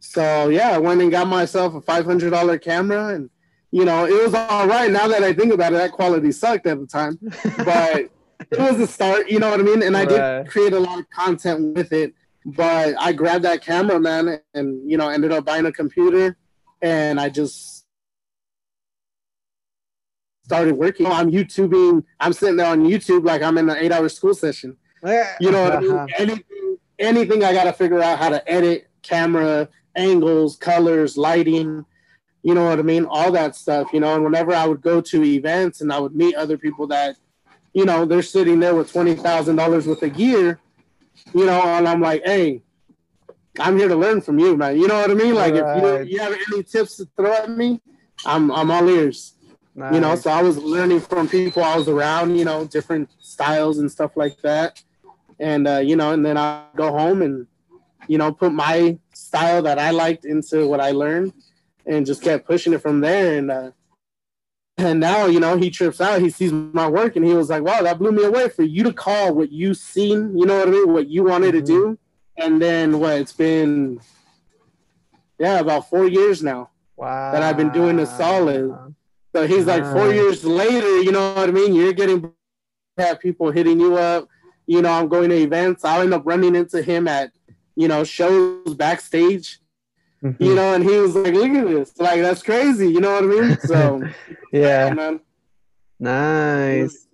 So, yeah, I went and got myself a $500 camera and, you know, it was all right. Now that I think about it, that quality sucked at the time, but it was a start, you know what I mean? And I right. did create a lot of content with it, but I grabbed that camera, man, and, you know, ended up buying a computer and I just started working. I'm YouTubing. I'm sitting there on YouTube like I'm in an eight hour school session. You know what I mean? Anything, anything I got to figure out how to edit, camera, angles, colors, lighting. You know what I mean? All that stuff. You know, and whenever I would go to events and I would meet other people that, you know, they're sitting there with twenty thousand dollars worth of gear. You know, and I'm like, hey, I'm here to learn from you, man. You know what I mean? Like, right. if you, you have any tips to throw at me, I'm I'm all ears. Nice. You know, so I was learning from people I was around, you know, different styles and stuff like that. And, uh, you know, and then I go home and, you know, put my style that I liked into what I learned and just kept pushing it from there. And, uh, and now, you know, he trips out, he sees my work and he was like, wow, that blew me away for you to call what you seen, you know what I mean? What you wanted mm-hmm. to do. And then what it's been, yeah, about four years now. Wow. That I've been doing a solid so he's like, four years later, you know what I mean? You're getting have people hitting you up. You know, I'm going to events. I'll end up running into him at, you know, shows backstage. Mm-hmm. You know, and he was like, "Look at this! Like that's crazy." You know what I mean? So, yeah, man. Nice.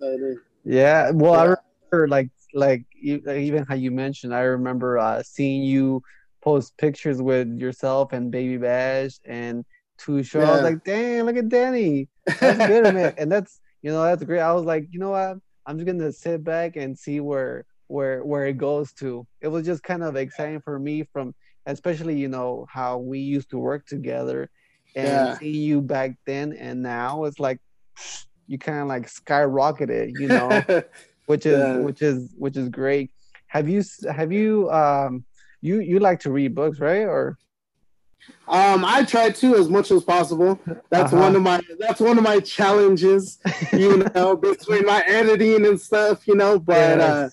Yeah. Well, yeah. I remember like like even how you mentioned. I remember uh, seeing you post pictures with yourself and Baby Bash and Too Short. Yeah. I was like, dang, look at Danny. That's good, man. And that's you know that's great. I was like, you know what? I'm just gonna sit back and see where where where it goes to. It was just kind of exciting for me from especially you know how we used to work together and yeah. see you back then and now it's like you kind of like skyrocketed, you know, which is yeah. which is which is great. Have you have you um you you like to read books, right? Or um, I try to as much as possible. That's uh-huh. one of my that's one of my challenges, you know, between my editing and stuff, you know. But yes. uh,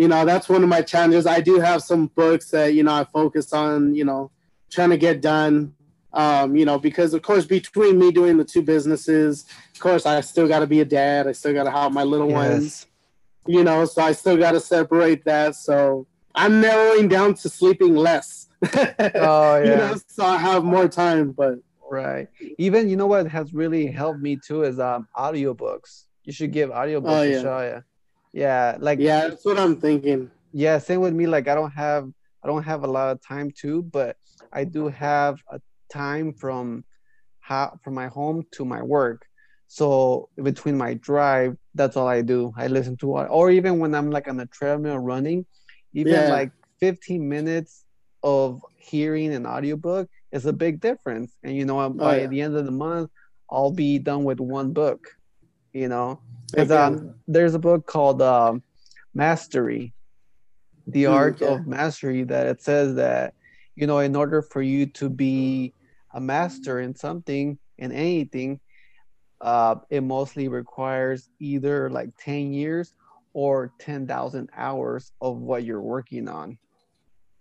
you know, that's one of my challenges. I do have some books that you know I focus on, you know, trying to get done. Um, you know, because of course, between me doing the two businesses, of course, I still got to be a dad. I still got to help my little yes. ones. You know, so I still got to separate that. So I'm narrowing down to sleeping less. oh yeah. you know, so I have more time, but right. Even you know what has really helped me too is um audiobooks. You should give audiobooks oh, yeah. a shot. Yeah, like yeah, that's what I'm thinking. Yeah, same with me. Like I don't have I don't have a lot of time too, but I do have a time from how from my home to my work. So between my drive, that's all I do. I listen to or even when I'm like on the treadmill running, even yeah. like 15 minutes of hearing an audiobook is a big difference. And you know, oh, by yeah. the end of the month, I'll be done with one book. You know, because um, there's a book called um, Mastery, the mm, art of mastery. That it says that you know, in order for you to be a master in something in anything, uh, it mostly requires either like 10 years or 10,000 hours of what you're working on.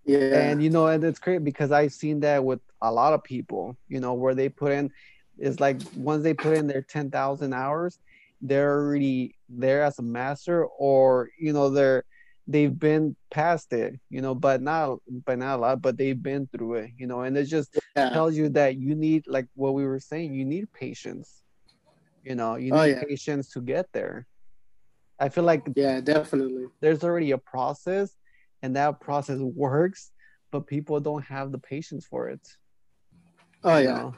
Yeah. And you know, and it's great because I've seen that with a lot of people, you know, where they put in it's like once they put in their 10,000 hours, they're already there as a master or you know they're they've been past it, you know, but not but not a lot, but they've been through it, you know, and it just yeah. tells you that you need like what we were saying, you need patience. You know, you oh, need oh, yeah. patience to get there. I feel like yeah, definitely. There's already a process and that process works, but people don't have the patience for it. Oh yeah.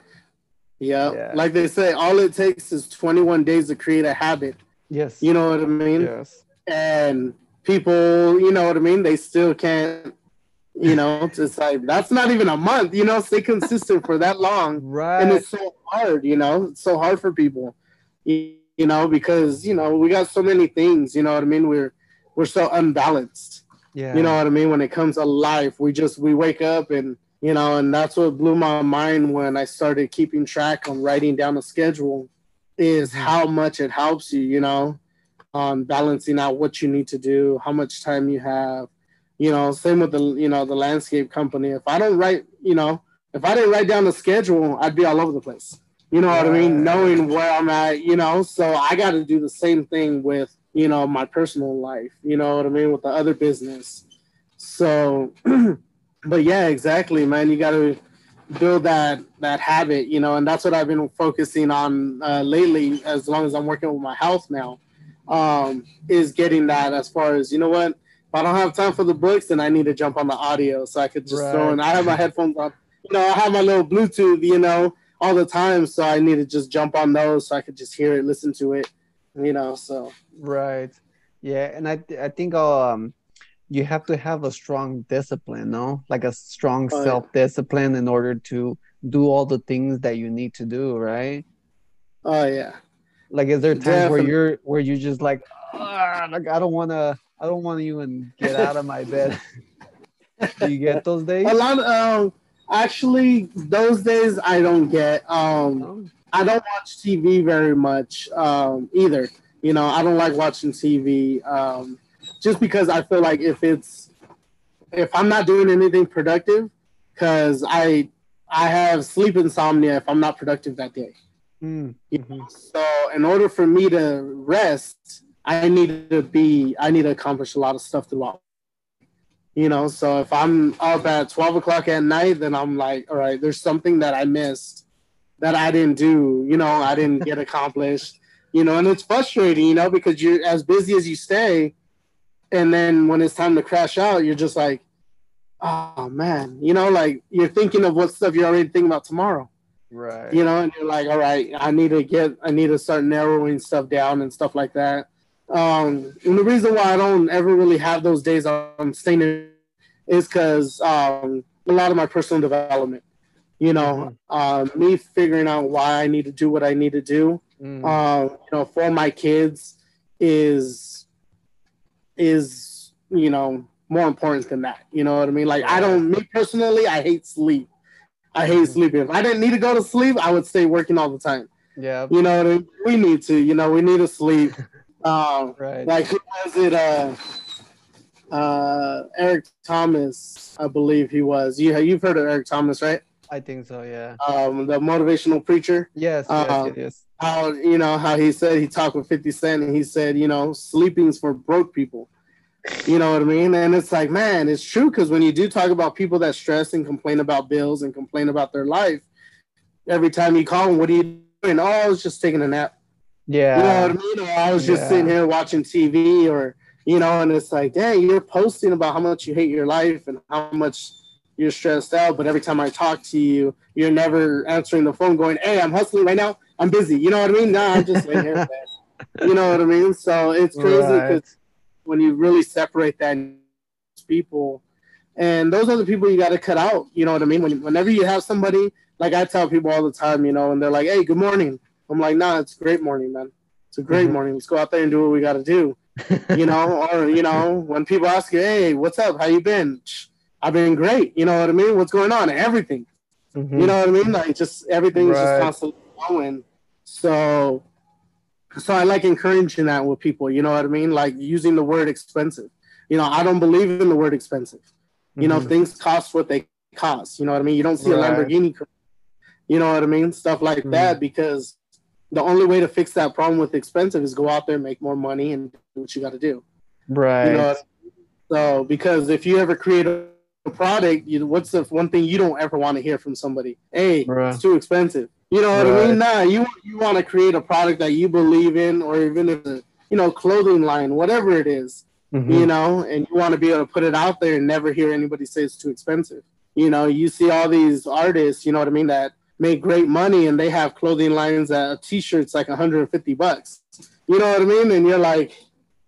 Yeah. Yeah. Like they say, all it takes is 21 days to create a habit. Yes. You know what I mean? Yes. And people, you know what I mean? They still can't, you know, it's like that's not even a month, you know, stay consistent for that long. Right. And it's so hard, you know, it's so hard for people. You, you know, because, you know, we got so many things, you know what I mean? We're we're so unbalanced. Yeah. You know what I mean? When it comes to life, we just we wake up and you know, and that's what blew my mind when I started keeping track on writing down a schedule is mm-hmm. how much it helps you, you know, on balancing out what you need to do, how much time you have. You know, same with the you know the landscape company. If I don't write, you know, if I didn't write down the schedule, I'd be all over the place. You know what I mean? Knowing where I'm at, you know, so I got to do the same thing with you know my personal life. You know what I mean with the other business. So, but yeah, exactly, man. You got to build that that habit, you know, and that's what I've been focusing on uh, lately. As long as I'm working with my health now, um, is getting that as far as you know what. If I don't have time for the books, then I need to jump on the audio so I could just right. throw in. I have my headphones on, you know, I have my little Bluetooth, you know, all the time, so I need to just jump on those so I could just hear it, listen to it, you know. So right, yeah, and I I think I'll um you have to have a strong discipline, no? Like a strong oh, self discipline in order to do all the things that you need to do, right? Oh yeah. Like, is there times Definitely. where you're where you just like, ah, like I don't want to, I don't want to even get out of my bed. do you get those days? A lot. Of, um, actually, those days I don't get. Um, oh. I don't watch TV very much um, either. You know, I don't like watching TV. Um, just because I feel like if it's if I'm not doing anything productive, because I I have sleep insomnia if I'm not productive that day. Mm-hmm. So in order for me to rest, I need to be I need to accomplish a lot of stuff throughout. You know, so if I'm up at twelve o'clock at night, then I'm like, all right, there's something that I missed that I didn't do. You know, I didn't get accomplished. you know, and it's frustrating, you know, because you're as busy as you stay, and then when it's time to crash out, you're just like, oh man, you know, like you're thinking of what stuff you're already thinking about tomorrow. Right. You know, and you're like, all right, I need to get, I need to start narrowing stuff down and stuff like that. Um, and the reason why I don't ever really have those days I'm staying in is because um, a lot of my personal development. You know, mm-hmm. um, me figuring out why I need to do what I need to do. Mm-hmm. Um, you know, for my kids is is you know more important than that. You know what I mean? Like I don't me personally, I hate sleep. I hate mm-hmm. sleeping. If I didn't need to go to sleep, I would stay working all the time. Yeah. You know what I mean? We need to, you know, we need to sleep. Um right. like who was it uh uh Eric Thomas, I believe he was. You you've heard of Eric Thomas, right? I think so, yeah. Um the motivational preacher. Yes, yes, um, yes. How you know how he said he talked with 50 Cent and he said, you know, sleeping's for broke people. You know what I mean? And it's like, man, it's true because when you do talk about people that stress and complain about bills and complain about their life, every time you call them, what are you doing? Oh, I was just taking a nap. Yeah. You know what I mean? Or I was just yeah. sitting here watching TV or, you know, and it's like, dang, you're posting about how much you hate your life and how much you're stressed out. But every time I talk to you, you're never answering the phone going, hey, I'm hustling right now. I'm busy. You know what I mean? Nah, I'm just laying here. you know what I mean? So it's crazy because right when you really separate that people and those are the people you got to cut out you know what i mean when, whenever you have somebody like i tell people all the time you know and they're like hey good morning i'm like nah it's a great morning man it's a great mm-hmm. morning let's go out there and do what we got to do you know or you know when people ask you hey what's up how you been i've been great you know what i mean what's going on everything mm-hmm. you know what i mean like just everything's right. just constantly going so so I like encouraging that with people. You know what I mean? Like using the word expensive. You know, I don't believe in the word expensive. You mm-hmm. know, things cost what they cost. You know what I mean? You don't see right. a Lamborghini. You know what I mean? Stuff like mm-hmm. that because the only way to fix that problem with expensive is go out there, and make more money, and do what you got to do. Right. You know I mean? So because if you ever create a product, you, what's the one thing you don't ever want to hear from somebody? Hey, right. it's too expensive. You know what right. I mean? Nah, you you want to create a product that you believe in, or even if a you know clothing line, whatever it is, mm-hmm. you know, and you want to be able to put it out there and never hear anybody say it's too expensive. You know, you see all these artists, you know what I mean, that make great money and they have clothing lines that a t-shirt's like 150 bucks. You know what I mean? And you're like,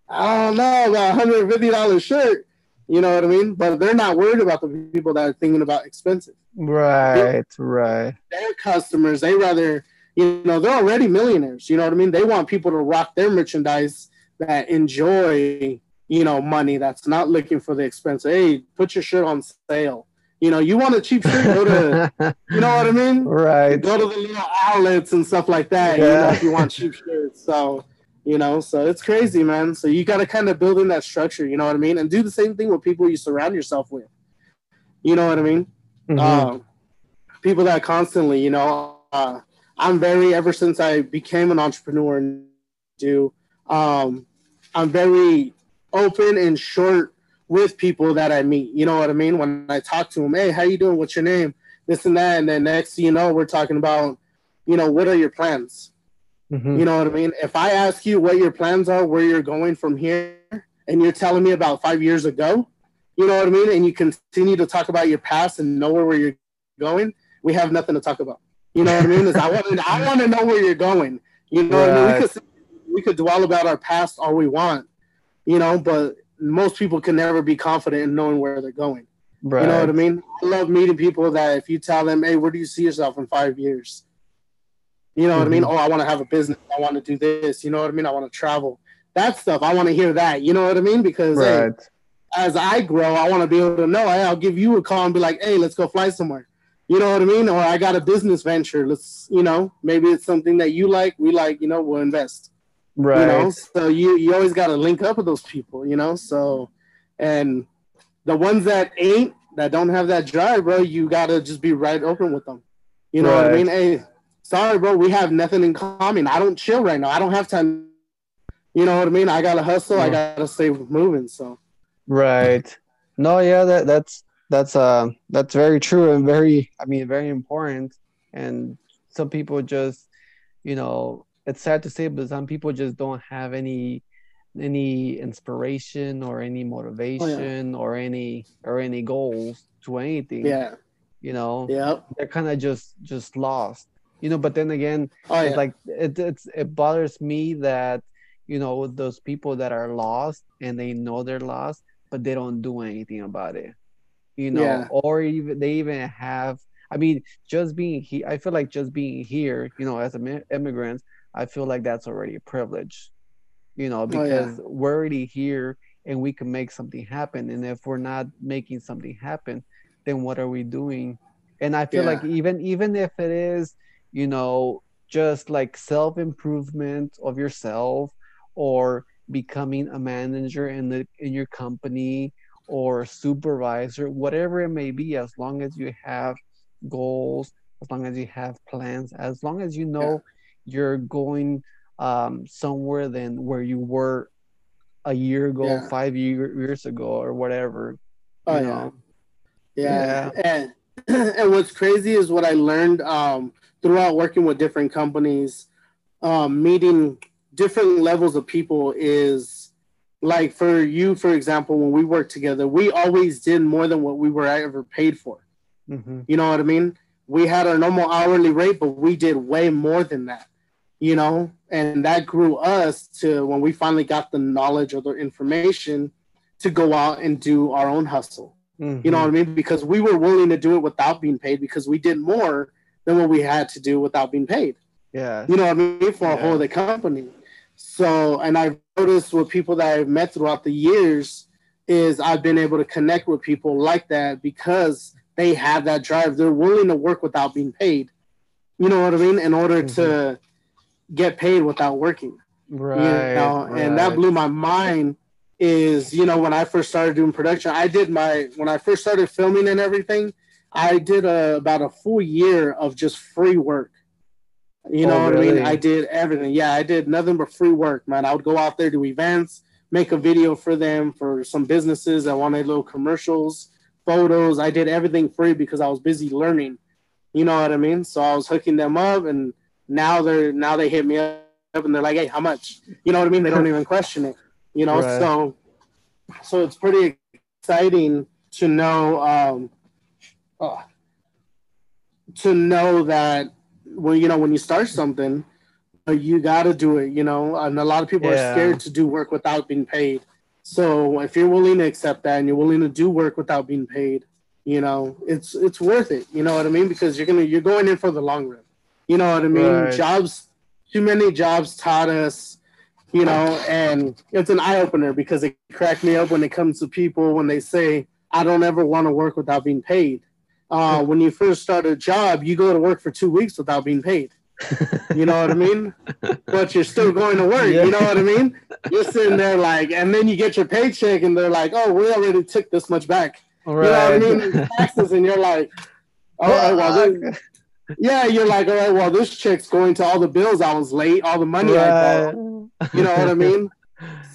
I don't know about $150 shirt. You know what I mean? But they're not worried about the people that are thinking about expensive. Right, right. Their customers, they rather, you know, they're already millionaires. You know what I mean? They want people to rock their merchandise that enjoy, you know, money that's not looking for the expense. Hey, put your shirt on sale. You know, you want a cheap shirt, go to, you know what I mean? Right. Go to the little outlets and stuff like that. Yeah. You know, if you want cheap shirts. So, you know, so it's crazy, man. So you got to kind of build in that structure. You know what I mean? And do the same thing with people you surround yourself with. You know what I mean? Mm-hmm. Uh, people that constantly, you know, uh, I'm very ever since I became an entrepreneur and do, um, I'm very open and short with people that I meet. You know what I mean? When I talk to them, hey, how you doing? What's your name? This and that, and then next, you know, we're talking about, you know, what are your plans? Mm-hmm. You know what I mean? If I ask you what your plans are, where you're going from here, and you're telling me about five years ago, you know what I mean? And you continue to talk about your past and know where you're going, we have nothing to talk about. You know what I mean? I want to I want to know where you're going. You know right. what I mean? We could we could dwell about our past all we want, you know, but most people can never be confident in knowing where they're going. Right. You know what I mean? I love meeting people that if you tell them, "Hey, where do you see yourself in five years?" You know mm-hmm. what I mean? Mm-hmm. Oh, I want to have a business. I want to do this. You know what I mean? I want to travel. That stuff. I want to hear that. You know what I mean? Because right. hey, as I grow, I want to be able to know. Hey, I'll give you a call and be like, hey, let's go fly somewhere. You know what I mean? Or I got a business venture. Let's, you know, maybe it's something that you like, we like, you know, we'll invest. Right. You know, so you you always got to link up with those people, you know. So, and the ones that ain't that don't have that drive, bro, you gotta just be right open with them. You know right. what I mean? Hey, sorry, bro, we have nothing in common. I don't chill right now. I don't have time. You know what I mean? I gotta hustle. Yeah. I gotta stay moving. So Right. No, yeah, that that's that's uh that's very true and very I mean very important. And some people just, you know, it's sad to say, but some people just don't have any any inspiration or any motivation oh, yeah. or any or any goals to anything. Yeah. You know. Yeah. They're kind of just just lost. You know, but then again, oh, it's yeah. like it it's it bothers me that you know those people that are lost and they know they're lost, but they don't do anything about it. You know, yeah. or even they even have I mean, just being here, I feel like just being here, you know, as immigrants, I feel like that's already a privilege, you know, because oh, yeah. we're already here and we can make something happen. And if we're not making something happen, then what are we doing? And I feel yeah. like even even if it is, you know, just like self improvement of yourself or becoming a manager in the in your company or supervisor, whatever it may be, as long as you have goals, as long as you have plans, as long as you know yeah. you're going um, somewhere than where you were a year ago, yeah. five year, years ago, or whatever. Oh yeah. yeah, yeah, and and what's crazy is what I learned um, throughout working with different companies, um, meeting different levels of people is like for you, for example, when we worked together, we always did more than what we were ever paid for. Mm-hmm. You know what I mean? We had our normal hourly rate, but we did way more than that. You know, and that grew us to when we finally got the knowledge or the information to go out and do our own hustle. Mm-hmm. You know what I mean? Because we were willing to do it without being paid because we did more than what we had to do without being paid. Yeah. You know what I mean? For yeah. a whole the company. So, and I've noticed with people that I've met throughout the years is I've been able to connect with people like that because they have that drive. They're willing to work without being paid. You know what I mean? In order mm-hmm. to get paid without working. Right, you know? right. And that blew my mind. Is you know when I first started doing production, I did my when I first started filming and everything, I did a, about a full year of just free work. You know oh, what really? I mean? I did everything. Yeah, I did nothing but free work, man. I would go out there to events, make a video for them for some businesses that wanted little commercials photos. I did everything free because I was busy learning. You know what I mean? So I was hooking them up, and now they're now they hit me up and they're like, "Hey, how much?" You know what I mean? They don't even question it. You know, right. so so it's pretty exciting to know um, uh, to know that well, you know, when you start something, you got to do it. You know, and a lot of people yeah. are scared to do work without being paid. So if you're willing to accept that and you're willing to do work without being paid, you know, it's it's worth it. You know what I mean? Because you're gonna you're going in for the long run. You know what I mean? Right. Jobs, too many jobs taught us, you know, and it's an eye opener because it cracked me up when it comes to people when they say, "I don't ever want to work without being paid." Uh, when you first start a job, you go to work for two weeks without being paid. you know what I mean? But you're still going to work. Yeah. You know what I mean? You're sitting there like, and then you get your paycheck, and they're like, "Oh, we already took this much back." Right. You know what I mean? Taxes, and you're like, "All right, well, this, yeah." You're like, "All right, well, this check's going to all the bills I was late, all the money right. I borrowed." You know what I mean?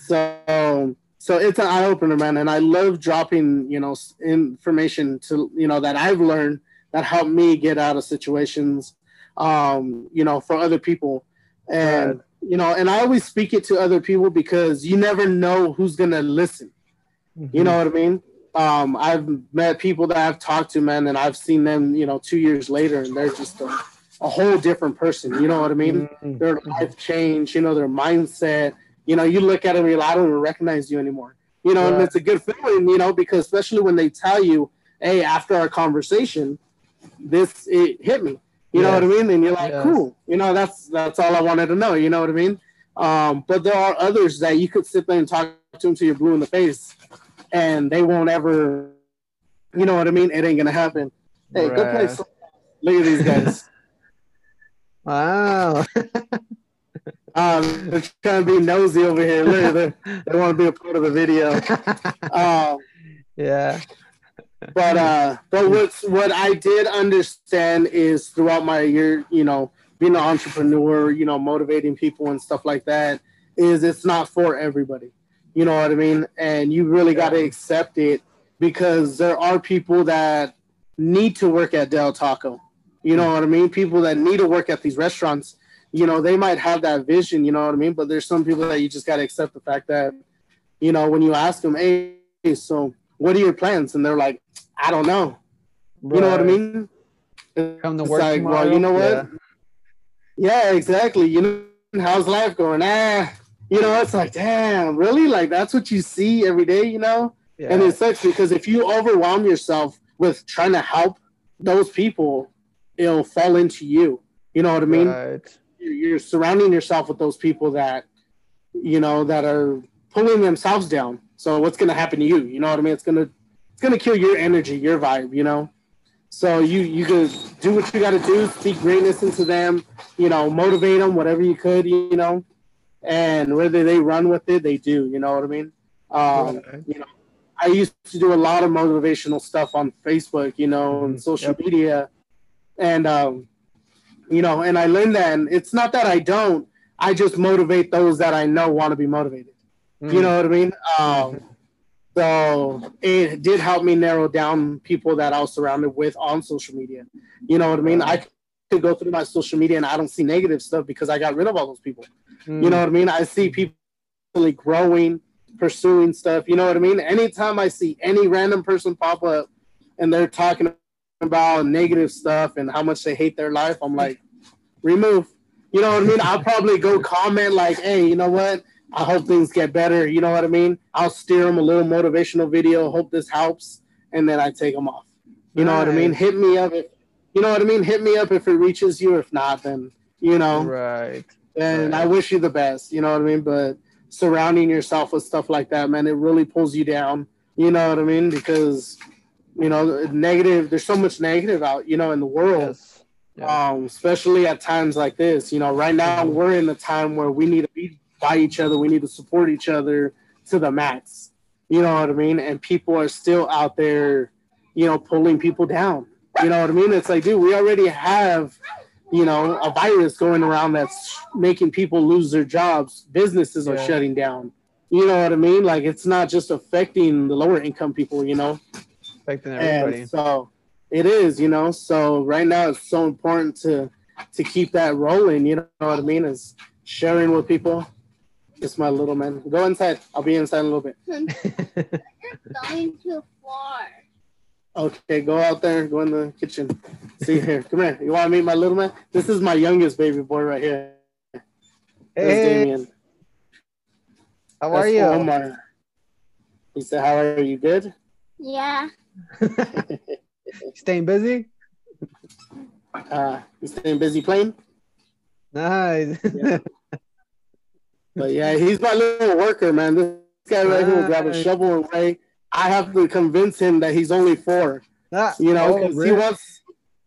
So, so it's an eye opener, man, and I love dropping, you know, information to you know that I've learned that helped me get out of situations um, you know, for other people. And, right. you know, and I always speak it to other people because you never know who's going to listen. Mm-hmm. You know what I mean? Um, I've met people that I've talked to, man, and I've seen them, you know, two years later, and they're just a, a whole different person. You know what I mean? Mm-hmm. Their life changed, you know, their mindset. You know, you look at them, you're like, I don't even recognize you anymore. You know, right. and it's a good feeling, you know, because especially when they tell you, hey, after our conversation, this it hit me. You yes. know what I mean? And you're like, yes. cool. You know, that's that's all I wanted to know. You know what I mean? Um, but there are others that you could sit there and talk to them till you're blue in the face, and they won't ever. You know what I mean? It ain't gonna happen. Hey, right. go play. Some, look at these guys. wow. um, they're trying to be nosy over here. Look, they, they want to be a part of the video. Um, yeah. but uh but what's what i did understand is throughout my year you know being an entrepreneur you know motivating people and stuff like that is it's not for everybody. You know what i mean? And you really got to accept it because there are people that need to work at del taco. You know what i mean? People that need to work at these restaurants you know, they might have that vision, you know what I mean? But there's some people that you just got to accept the fact that, you know, when you ask them, hey, so what are your plans? And they're like, I don't know. Right. You know what I mean? Come to work like, tomorrow. well, you know what? Yeah. yeah, exactly. You know, how's life going? Ah, you know, it's like, damn, really? Like that's what you see every day, you know? Yeah. And it sucks because if you overwhelm yourself with trying to help those people, it'll fall into you. You know what I mean? Right. You're surrounding yourself with those people that, you know, that are pulling themselves down. So what's gonna happen to you? You know what I mean? It's gonna it's gonna kill your energy, your vibe, you know. So you you could do what you got to do, speak greatness into them, you know, motivate them, whatever you could, you know, and whether they run with it, they do. You know what I mean? Um, okay. You know, I used to do a lot of motivational stuff on Facebook, you know, and mm-hmm. social yep. media, and um, you know, and I learned that. And it's not that I don't; I just motivate those that I know want to be motivated. Mm. You know what I mean? Um, so it did help me narrow down people that I was surrounded with on social media. You know what I mean? I could go through my social media and I don't see negative stuff because I got rid of all those people. Mm. You know what I mean? I see people really growing, pursuing stuff. You know what I mean? Anytime I see any random person pop up and they're talking about negative stuff and how much they hate their life, I'm like, remove. You know what I mean? I'll probably go comment like, hey, you know what? I hope things get better. You know what I mean? I'll steer them a little motivational video. Hope this helps, and then I take them off. You know what I mean? Hit me up if you know what I mean. Hit me up if it reaches you. If not, then you know. Right. And right. I wish you the best. You know what I mean? But surrounding yourself with stuff like that, man, it really pulls you down. You know what I mean? Because you know, negative. There's so much negative out, you know, in the world. Yes. Yeah. Um, especially at times like this. You know, right now mm-hmm. we're in a time where we need to be by each other. We need to support each other to the max. You know what I mean? And people are still out there, you know, pulling people down. You know what I mean? It's like, dude, we already have, you know, a virus going around that's making people lose their jobs. Businesses are yeah. shutting down. You know what I mean? Like it's not just affecting the lower income people, you know. Affecting everybody. And so it is, you know. So right now it's so important to to keep that rolling, you know what I mean? Is sharing with people it's my little man. Go inside. I'll be inside in a little bit. You're going too far. Okay, go out there. Go in the kitchen. See here. Come here. You want to meet my little man? This is my youngest baby boy right here. Hey. Damien. How That's are you? Omar. He said, "How are you? Good." Yeah. staying busy? Uh, you staying busy playing? Nice. Yeah. But yeah, he's my little worker, man. This guy right here will grab a shovel and way. I have to convince him that he's only four. Ah, you know, oh, really? he wants.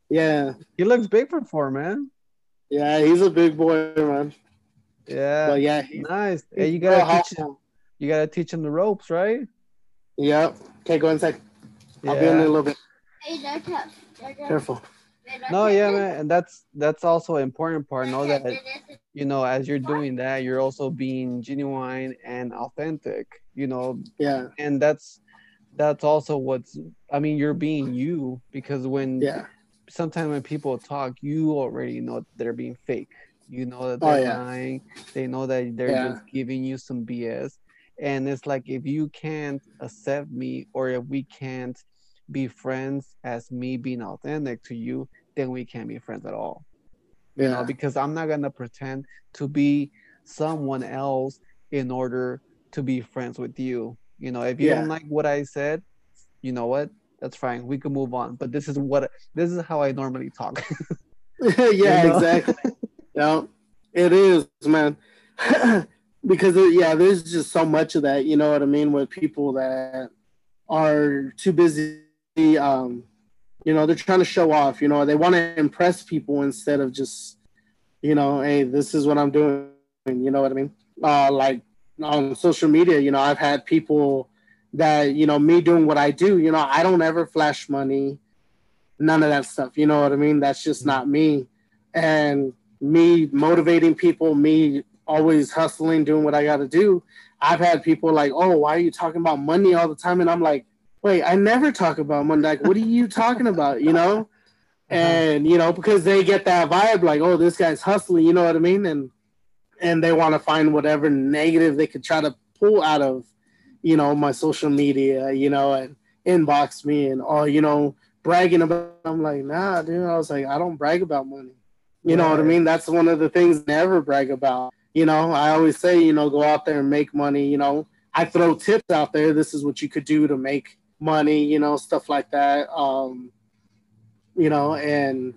Yeah, he looks big for four, man. Yeah, he's a big boy, man. Yeah, but yeah, nice. Yeah, you gotta teach him. You gotta teach him the ropes, right? Yep. Okay, go inside. I'll be in a little bit. Careful. no yeah man and that's that's also an important part. Know that you know as you're doing that you're also being genuine and authentic you know? Yeah. And that's that's also what's i mean you're being you because when yeah. sometimes when people talk you already know they're being fake. You know that oh, they're oh, yeah. lying. They know that they're yeah. just giving you some bs and it's like if you can't accept me or if we can't be friends as me being authentic to you, then we can't be friends at all. Yeah. You know, because I'm not gonna pretend to be someone else in order to be friends with you. You know, if you yeah. don't like what I said, you know what? That's fine. We can move on. But this is what this is how I normally talk. yeah, exactly. yeah, it is, man. because uh, yeah, there's just so much of that. You know what I mean? With people that are too busy um, you know, they're trying to show off. You know, they want to impress people instead of just, you know, hey, this is what I'm doing. You know what I mean? Uh, like on social media, you know, I've had people that, you know, me doing what I do. You know, I don't ever flash money, none of that stuff. You know what I mean? That's just not me. And me motivating people, me always hustling, doing what I got to do. I've had people like, oh, why are you talking about money all the time? And I'm like, wait, I never talk about money. Like, what are you talking about? You know? Uh-huh. and you know because they get that vibe like oh this guy's hustling you know what i mean? And and they want to find whatever negative they could try to pull out of you know my social media you know and inbox me and oh you know bragging about i'm like nah dude. I was like i don't brag about money. You know what i mean? That's one of the things I never brag about. You know i always say you know go out there and make money you know? I throw tips out there. This is what you could do to make money you know stuff like that um you know and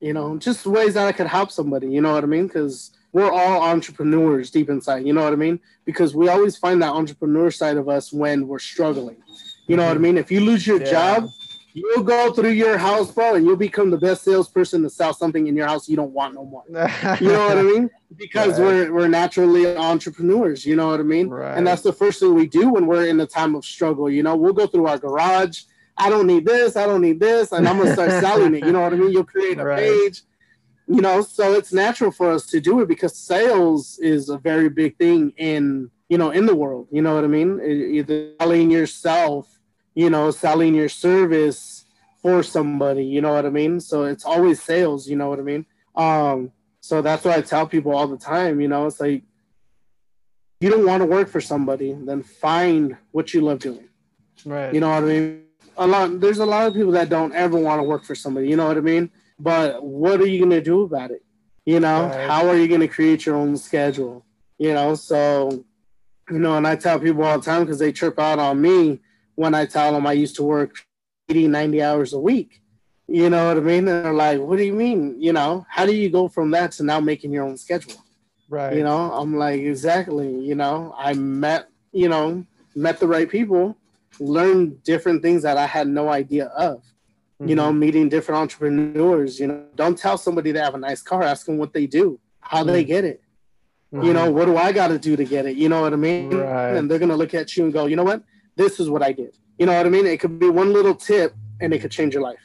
you know just ways that i could help somebody you know what i mean? Because we're all entrepreneurs deep inside you know what i mean? Because we always find that entrepreneur side of us when we're struggling you know what i mean? If you lose your Yeah. job you'll go through your house bro and you'll become the best salesperson to sell something in your house you don't want no more. You know what i mean? Because Right. we're we're naturally entrepreneurs you know what i mean? Right. and that's the first thing we do when we're in a time of struggle you know? We'll go through our garage. I don't need this i don't need this and i'm gonna start selling it you know what i mean? You'll create a Right. page you know? So it's natural for us to do it because sales is a very big thing in you know in the world you know what i mean? Either selling yourself you know selling your service for somebody you know what i mean so it's always sales you know what i mean um so that's what i tell people all the time you know it's like you don't want to work for somebody then find what you love doing right. you know what I mean? A lot there's a lot of people that don't ever want to work for somebody, you know what I mean? But what are you gonna do about it? You know, Right. how are you gonna create your own schedule? You know, so you know, and I tell people all the time because they trip out on me when I tell them I used to work 80, 90 hours a week. You know what I mean? And they're like, what do you mean? You know, how do you go from that to now making your own schedule? right. You know, I'm like, exactly. You know, I met, you know, met the right people, learned different things that I had no idea of. You know, Mhm. meeting different entrepreneurs. You know, don't tell somebody they have a nice car. Ask them what they do, how they Mm. get it. You Mhm. know, what do I got to do to get it? You know what I mean? Right. And they're gonna look at you and go, you know what? This is what I did. You know what I mean? It could be one little tip, and it could change your life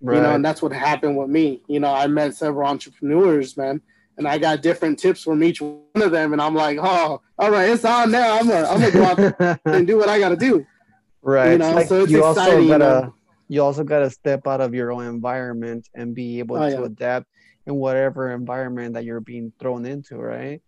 right. you know and that's what happened with me you know i met several entrepreneurs man and i got different tips from each one of them and i'm like oh all right it's on now i'm gonna i'm gonna go out there and do what i gotta do right. you know, Like, so it's you also exciting, you gotta you also gotta step out of your own environment and be able Oh, to yeah. adapt in whatever environment that you're being thrown into, right?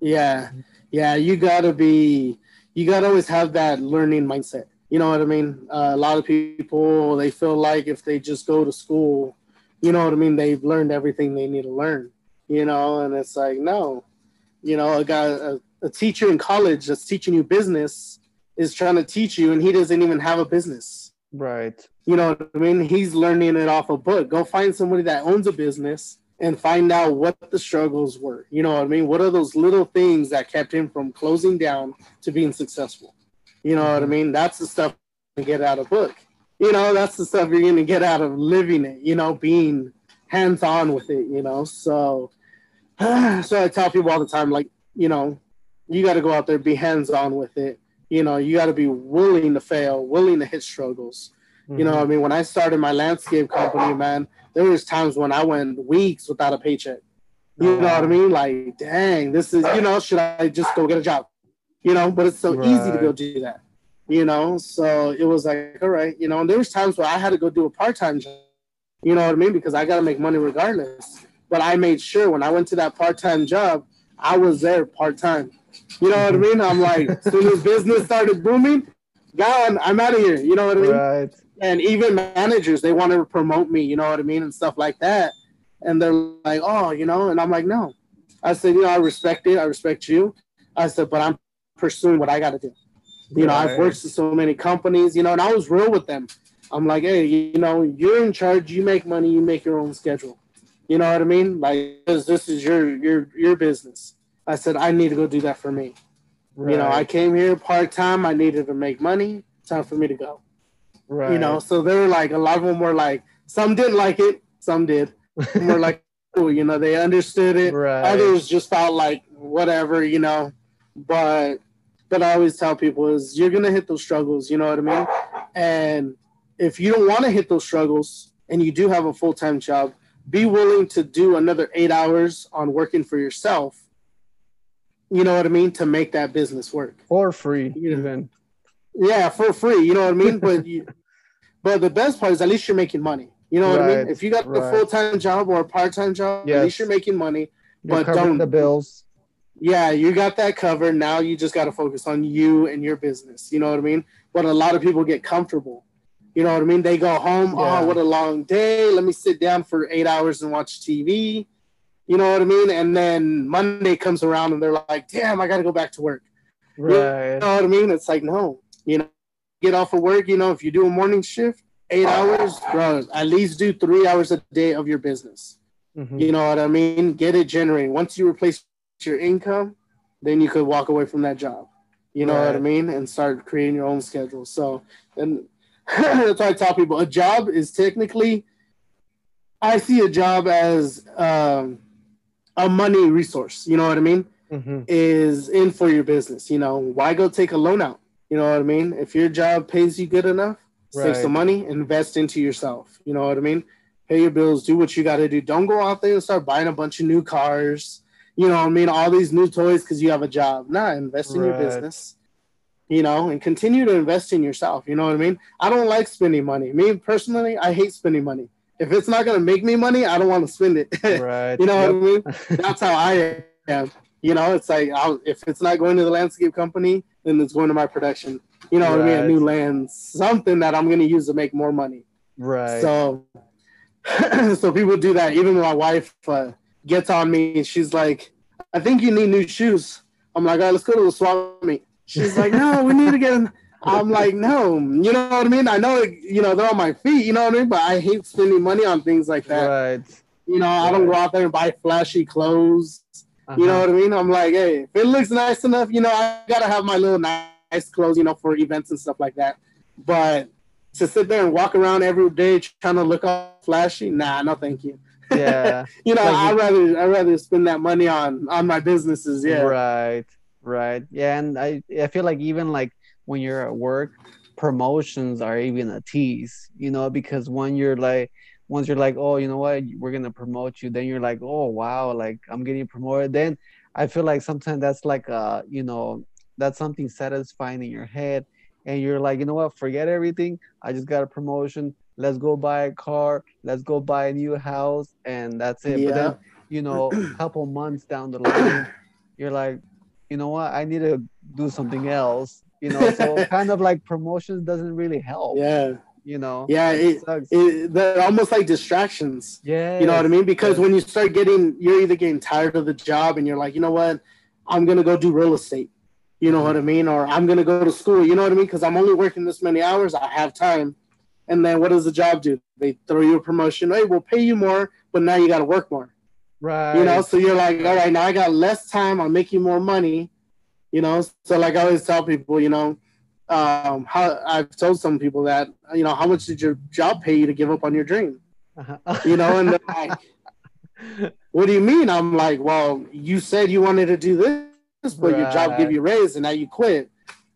yeah yeah you gotta be you gotta always have that learning mindset. You know what i mean? Uh, a lot of people they feel like if they just go to school you know what i mean? They've learned everything they need to learn you know? And it's like no. You know a guy a, a teacher in college that's teaching you business is trying to teach you and he doesn't even have a business. Right. you know what i mean? He's learning it off a book. Go find somebody that owns a business and find out what the struggles were. You know what i mean? What are those little things that kept him from closing down to being successful? You know what i mean? That's the stuff you get out of book. You know that's the stuff you're going to get out of living it you know being hands on with it you know? So so i tell people all the time like you know you got to go out there be hands on with it. You know you got to be willing to fail willing to hit struggles. You know, I mm-hmm. mean, when I started my landscape company, man, there was times when I went weeks without a paycheck. You know what I mean? Uh-huh. Like, dang, this is, you know, should I just go get a job? You know, but it's so easy to go do that. You know, so it was like, all right, you know, and there was times where I had to go do a part-time job. You know what I mean? Because I got to make money regardless. But I made sure when I went to that part-time job, I was there part-time. You know what I mm-hmm. mean? I'm like, as soon as business started booming, gone, I'm out of here. You know what I mean? Right. And even managers they want to promote me you know what i mean and stuff like that. And they're like oh you know and i'm like no. I said you know i respect it i respect you. I said but i'm pursuing what i got to do. You know i've worked for so many companies you know and i was real with them. I'm like hey you know you're in charge you make money you make your own schedule. You know what i mean? Like this, this is your your your business. I said i need to go do that for me. You know i came here part-time i needed to make money time for me to go right. you know so they were like a lot of them were like some didn't like it some did some were like cool you know they understood it right. others just felt like whatever you know but but i always tell people is you're gonna hit those struggles you know what i mean and if you don't want to hit those struggles and you do have a full-time job be willing to do another eight hours on working for yourself you know what i mean to make that business work for free Yeah. even. Yeah, for free. You know what I mean? But you, but the best part is at least you're making money. You know what I mean? If you got a full time job or a part time job, at least you're making money. You're But covering don't- the bills. Yeah, you got that covered. Now you just got to focus on you and your business. You know what I mean? But a lot of people get comfortable. You know what I mean? They go home. Oh, yeah. Oh, what a long day. Let me sit down for eight hours and watch TV. You know what I mean? And then Monday comes around and they're like, damn, I got to go back to work. Right. You know what I mean? It's like, no, you know, get off of work. You know, if you do a morning shift, eight hours, bro, at least do three hours a day of your business. Mhm. You know what I mean? Get it generating. Once you replace your income, then you could walk away from that job. You know what I mean? And start creating your own schedule. So, and that's why I tell people a job is technically, I see a job as um, a money resource. You know what I mean? Mhm. Is in for your business. You know, why go take a loan out? You know what I mean? If your job pays you good enough, save some money, invest into yourself. You know what I mean? Pay your bills, do what you got to do. Don't go out there and start buying a bunch of new cars. You know what I mean? All these new toys because you have a job. Nah, invest in your business. You know, and continue to invest in yourself. You know what I mean? I don't like spending money. Me personally, I hate spending money. If it's not gonna make me money, I don't want to spend it. Right. you know Yep. what I mean? That's how I am. You know, it's like I'll, if it's not going to the landscape company, then it's going to my production. You know what I mean? A new land, something that I'm going to use to make more money. right. So, so people do that. Even my wife uh, gets on me. She's like, "I think you need new shoes." I'm like, "All right, let's go to the swap meet." She's like, "No, we need to get." In. I'm like, "No, you know what I mean? I know, you know, they're on my feet. You know what I mean? But I hate spending money on things like that. right. You know, I don't go out there and buy flashy clothes. You know Uh-huh. what I mean? I'm like, hey, if it looks nice enough, you know, I gotta have my little nice clothes, you know, for events and stuff like that. But to sit there and walk around every day trying to look all flashy, nah, no, thank you. Yeah. You know, Like I'd rather I'd rather spend that money on on my businesses. Yeah, Right. Right. Yeah, and I I feel like even like when you're at work, promotions are even a tease, you know, because when you're like once you're like, oh, you know what, we're gonna promote you, then you're like, oh wow, like I'm getting promoted. Then I feel like sometimes that's like uh, you know, that's something satisfying in your head, and you're like, you know what, forget everything. I just got a promotion. Let's go buy a car. Let's go buy a new house, and that's it. Yeah. But then you know, a couple months down the line, you're like, you know what, I need to do something else. You know, so kind of like promotions doesn't really help. yeah, You know, yeah. It, sucks. it, they're almost like distractions. yeah, You know what I mean? Because yes. when you start getting, you're either getting tired of the job and you're like, you know what, I'm gonna go do real estate. You know what I mean? Or I'm gonna go to school. You know what I mean? Because I'm only working this many hours. I have time. And then what does the job do? They throw you a promotion. Hey, we'll pay you more, but now you got to work more. Right. You know, so you're like, all right, now I got less time. I'm making more money. You know, so like I always tell people, you know, um, how I've told some people that, you know, how much did your job pay you to give up on your dream? Uh-huh. You know, and they're like, what do you mean? I'm like, well, you said you wanted to do this, but your job give you a raise and now you quit.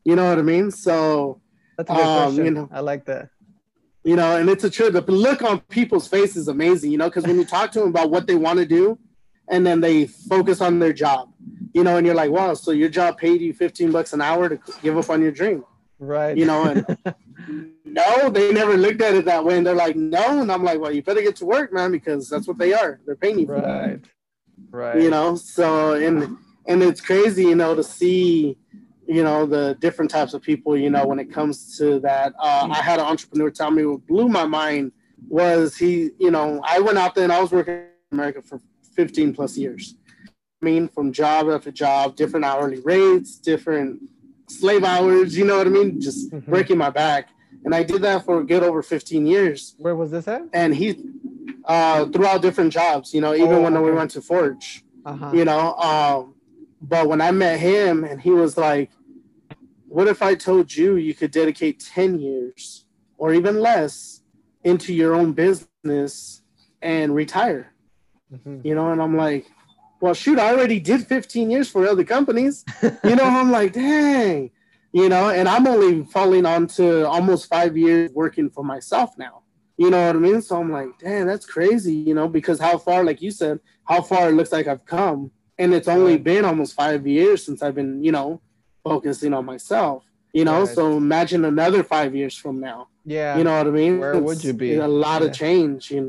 You know what I mean? So, That's a good um, question. you know. I like that. you know, and it's a trip. The look on people's face is amazing, you know, because when you talk to them about what they want to do and then they focus on their job, you know, and you're like, wow, so your job paid you 15 bucks an hour to give up on your dream, Right. you know, and no, they never looked at it that way. And they're like, no. And I'm like, well, you better get to work, man, because that's what they are. They're paying you for that right. Right. you know so and and it's crazy you know to see you know the different types of people you know when it comes to that uh, i had an entrepreneur tell me what blew my mind was he you know i went out there and i was working in america for 15 plus years i mean from job after job different hourly rates different slave hours you know what i mean just Mhm. breaking my back and i did that for a good over 15 years Where was this at? and he uh throughout different jobs you know even Oh, when we went to forge Uh-huh. you know um but when i met him and he was like what if i told you you could dedicate 10 years or even less into your own business and retire Mhm. you know and i'm like well shoot i already did 15 years for other companies you know i'm like dang you know and i'm only falling on to almost five years working for myself now you know what i mean so i'm like damn that's crazy you know because how far like you said how far it looks like i've come and it's only Right. been almost five years since i've been you know focusing on myself You know, Right. so imagine another five years from now. Yeah. You know what I mean? Where would you be? A lot Yeah. of change. And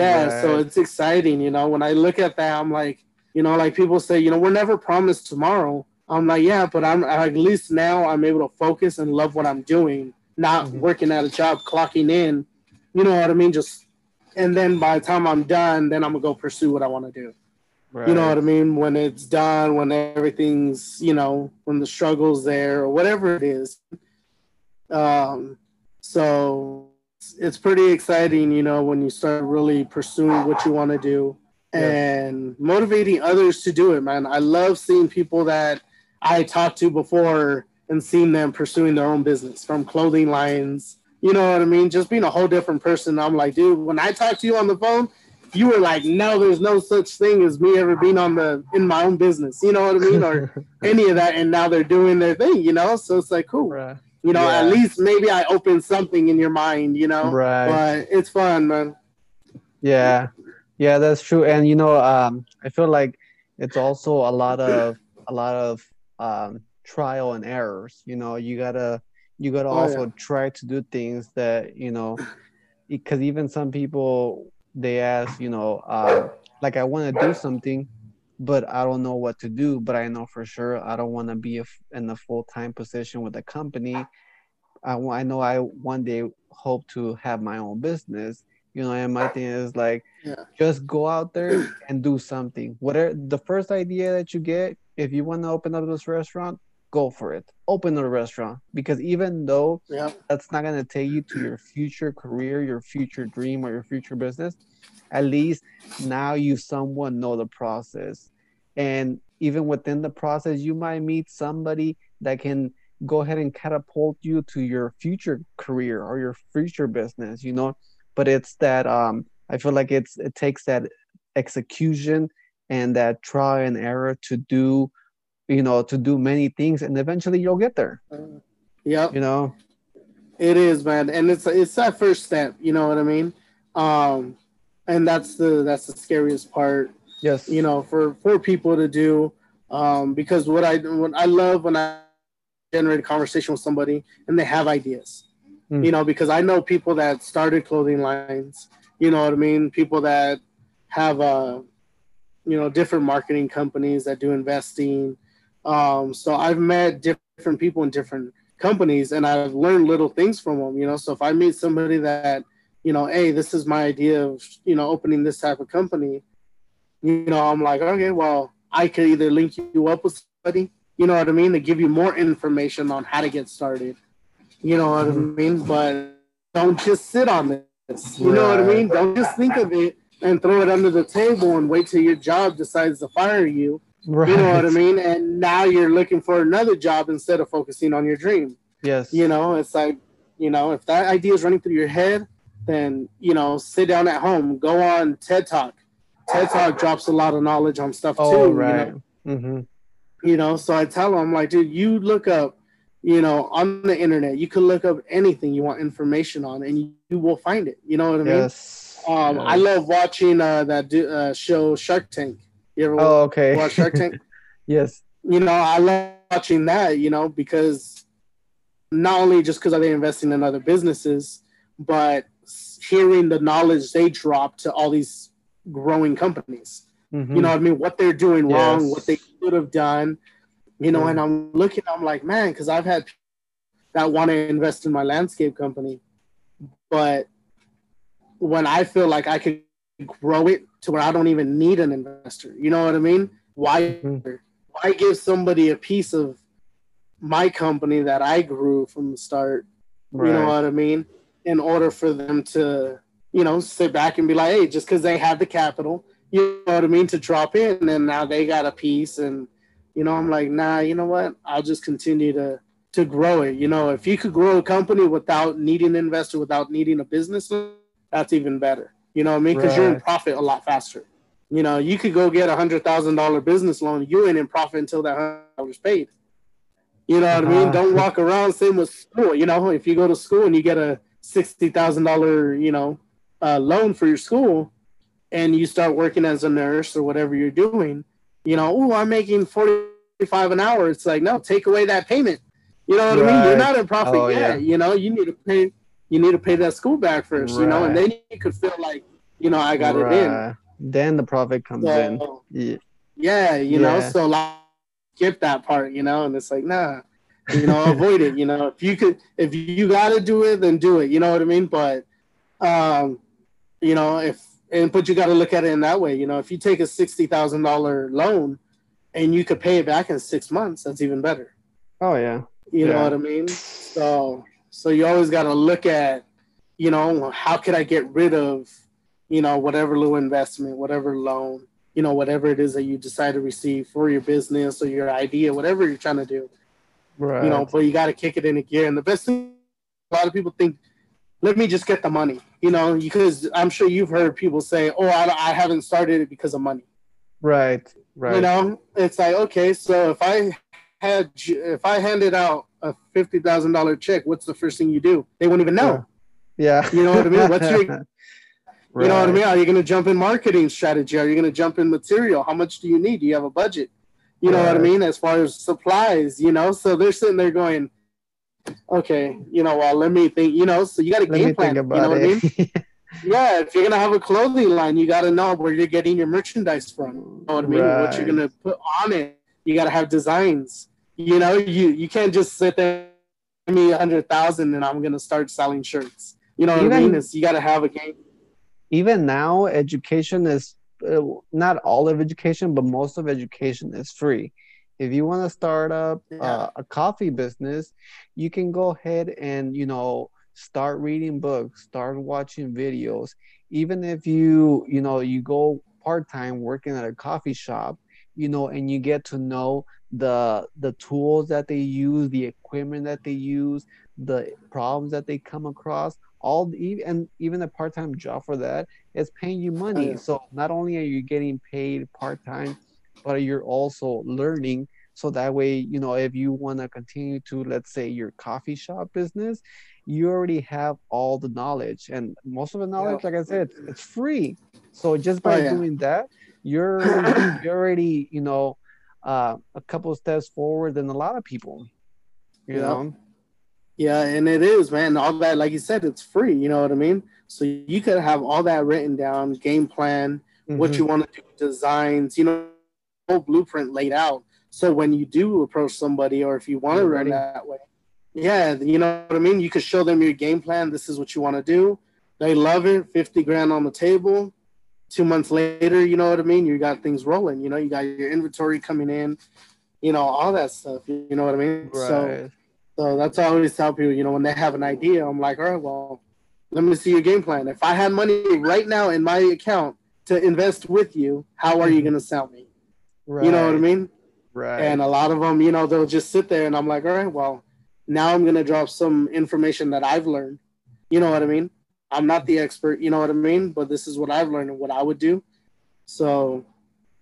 yeah, so it's exciting. You know, when I look at that, I'm like, you know, like people say, you know, we're never promised tomorrow. I'm like, yeah, but I'm at least now I'm able to focus and love what I'm doing, not Mhm. working at a job, clocking in. You know what I mean? Just and then by the time I'm done, then I'm gonna go pursue what I want to do. You know what I mean? When it's done, when everything's, you know, when the struggle's there or whatever it is. Um, so it's, it's pretty exciting, you know, when you start really pursuing what you want to do and motivating others to do it, man. I love seeing people that I talked to before and seeing them pursuing their own business from clothing lines. You know what I mean? Just being a whole different person. I'm like, dude, when I talk to you on the phone, you were like, no, there's no such thing as me ever being on the in my own business. You know what I mean? Or any of that. And now they're doing their thing, you know? So it's like, cool. right. You know, Yeah. at least maybe I opened something in your mind, you know? Right. But it's fun, man. Yeah, yeah, that's true. And you know, um, I feel like it's also a lot of a lot of um, trial and errors. You know, you gotta you gotta Oh, also try to do things that you know, because even some people they ask, you know, uh, like I want to do something, but I don't know what to do. But I know for sure I don't want to be a in a full time position with a company. I, I know I one day hope to have my own business. You know, and my thing is like Yeah. just go out there and do something. Whatever the first idea that you get, if you want to open up this restaurant, go for it. Open a restaurant because even though Yeah. that's not going to take you to your future career, your future dream, or your future business, at least now you somewhat know the process. And even within the process, you might meet somebody that can go ahead and catapult you to your future career or your future business, you know. But it's that um I feel like it's it takes that execution and that trial and error to do, you know, to do many things and eventually you'll get there, Uh, yep. you know. It is, man, and it's it's that first step. You know what I mean? Um, and that's the that's the scariest part. Yes. You know, for for people to do, um, because what I what I love when I generate a conversation with somebody and they have ideas. Mm. You know, because I know people that started clothing lines. You know what I mean? People that have uh, you know, different marketing companies that do investing. Um, so I've met different people in different companies and I've learned little things from them, you know. So if I meet somebody that, you know, hey, this is my idea of, you know, opening this type of company, you know, I'm like, okay, well, I could either link you up with somebody, you know what I mean, to give you more information on how to get started. You know what I mean? But don't just sit on this. You know what I mean? Don't just think of it and throw it under the table and wait till your job decides to fire you. Right. You know what I mean? And now you're looking for another job instead of focusing on your dream. Yes. You know, it's like, you know, if that idea is running through your head, then, you know, sit down at home, go on TED Talk. TED Talk drops a lot of knowledge on stuff Oh, too. right. You Mm-hmm. know? you know, so I tell them, like, dude, you look up, you know, on the internet, you can look up anything you want information on and you, you will find it. You know what I mean? Yes. Um, I love watching uh, that do, uh, show Shark Tank. You ever Oh, okay. watch Shark Tank? yes. you know, I love watching that, you know, because not only just because they investing in other businesses, but hearing the knowledge they drop to all these growing companies. Mhm. You know what I mean? What they're doing wrong, Yes. what they could have done. You know, Yeah. and I'm looking, I'm like, man, because I've had that want to invest in my landscape company, but when I feel like I could grow it to where I don't even need an investor, you know what I mean? Why Mhm. why give somebody a piece of my company that I grew from the start? right. You know what I mean? In order for them to, you know, sit back and be like, hey, just because they have the capital, you know what I mean, to drop in, and now they got a piece, and you know, I'm like, nah, you know what? I'll just continue to to grow it. You know, if you could grow a company without needing an investor, without needing a business, that's even better. You know what I mean? Because you're in profit a lot faster. You know, you could go get a hundred thousand dollar business loan. You ain't in profit until that hundred dollars paid. You know what I mean? Uh-huh. Don't walk around same with school. You know, if you go to school and you get a sixty thousand dollar, you know, uh, loan for your school, and you start working as a nurse or whatever you're doing, you know, oh, I'm making forty five an hour. It's like no, take away that payment. You know what I mean? You're not in profit Oh, yet. yeah. You know, you need to pay. You need to pay that school back first. You know, and then you could feel like, you know, I got it in. Then the profit comes in. So, Yeah. yeah, you know, so like skip that part, you know, and it's like, nah, you know, avoid it. You know, if you could, if you got to do it, then do it. You know what I mean? But, um, you know, if and but you got to look at it in that way. You know, if you take a sixty thousand dollar loan and you could pay it back in six months, that's even better. Oh yeah. You know what I mean? So, so you always got to look at, you know, how could I get rid of, you know, whatever little investment, whatever loan, you know, whatever it is that you decide to receive for your business or your idea, whatever you're trying to do, Right. you know, but you got to kick it into gear. And the best thing, a lot of people think, let me just get the money, you know, because I'm sure you've heard people say, oh, I, I haven't started it because of money. right. Right. You know, it's like okay, so if I had if I handed out a fifty thousand dollar check, what's the first thing you do? They won't even know. Yeah. You know what I mean? What's your- You know what I mean? Are you going to jump in marketing strategy? Are you going to jump in material? How much do you need? Do you have a budget? You know what I mean? As far as supplies, you know, so they're sitting there going, okay, you know, well, let me think, you know, so you got me game plan. You know what I mean? Yeah, if you're gonna have a clothing line, you gotta know where you're getting your merchandise from. You know what I mean? What you're gonna put on it. You gotta have designs. You know, you you can't just sit there give me a hundred thousand and I'm gonna start selling shirts. You know what I mean? It's, you gotta have a game. Even now, education is uh, not all of education, but most of education is free. If you want to start up Yeah. uh, a coffee business, you can go ahead and you know start reading books, start watching videos. Even if you you know you go part time working at a coffee shop, you know, and you get to know the the tools that they use, the equipment that they use, the problems that they come across. All the, and even a part time job for that is paying you money. yeah. So not only are you getting paid part time, but you're also learning. So that way, you know, if you want to continue to, let's say, your coffee shop business, you already have all the knowledge, and most of the knowledge, like I said, it's, free. So just by Oh, yeah. doing that, you're you're already, you know, uh, a couple of steps forward than a lot of people. You Yeah. know, Yeah, and it is, man. All that, like you said, it's free. You know what I mean? So you could have all that written down, game plan, what Mhm. you want to do, designs, you know, whole blueprint laid out. So when you do approach somebody, or if you want to run that way, yeah, you know what I mean. You could show them your game plan. This is what you want to do. They love it. Fifty grand on the table. Two months later, you know what I mean. You got things rolling. You know, you got your inventory coming in. You know all that stuff. You know what I mean? So. right? So that's how I always tell people, you know, when they have an idea, I'm like, all right, well, let me see your game plan. If I had money right now in my account to invest with you, how are you mm-hmm. going to sell me? Right. You know what I mean? Right. And a lot of them, you know, they'll just sit there and I'm like, all right, well, now I'm going to drop some information that I've learned. You know what I mean? I'm not the expert, you know what I mean? But this is what I've learned and what I would do. So,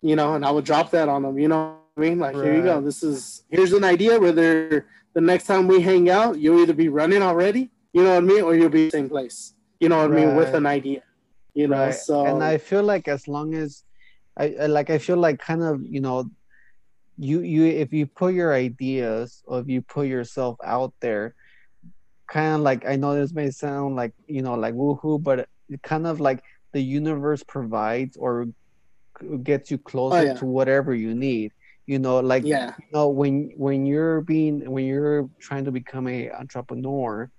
you know, and I would drop that on them, you know what I mean? Like, here you go. This is, here's an idea whether the next time we hang out, you'll either be running already, you know what I mean? Or you'll be in the same place, you know what I mean? With an idea, you know? Right. So, and I feel like as long as I I- like, I feel like kind of you know, you you if you put your ideas or if you put yourself out there, kind of like I know this may sound like you know like woohoo, but it kind of like the universe provides or gets you closer Oh, yeah. to whatever you need. You know, like yeah, you know when when you're being when you're trying to become a entrepreneur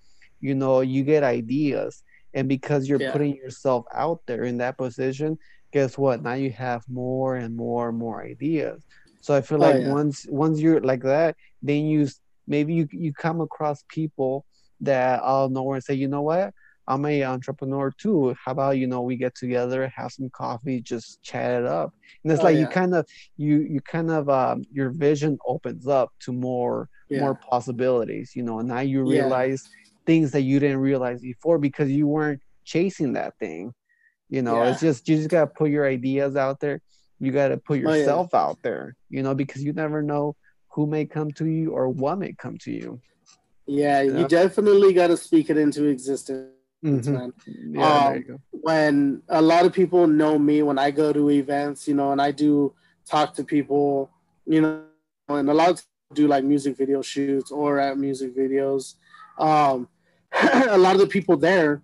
you know you get ideas and because you're Yeah. putting yourself out there in that position guess what? Now you have more and more and more ideas. So i feel Oh, like yeah. once once you're like that then you maybe you you come across people that of nowhere and say you know what? I'm a entrepreneur too. How about you know we get together have some coffee just chat it up. And it's Oh, like you kind of you you kind of um your vision opens up to more yeah. more possibilities you know and now you Yeah. realize things that you didn't realize before because you weren't chasing that thing you know it's just you just gotta put your ideas out there you gotta put Oh, yeah. yourself out there you know because you never know who may come to you or what may come to you Yeah, Yeah. you definitely got to speak it into existence, Mhm. man. yeah Um, When a lot of people know me when I go to events, you know, and I do talk to people, you know, and a lot of do like music video shoots or at music videos. Um, a lot of the people there,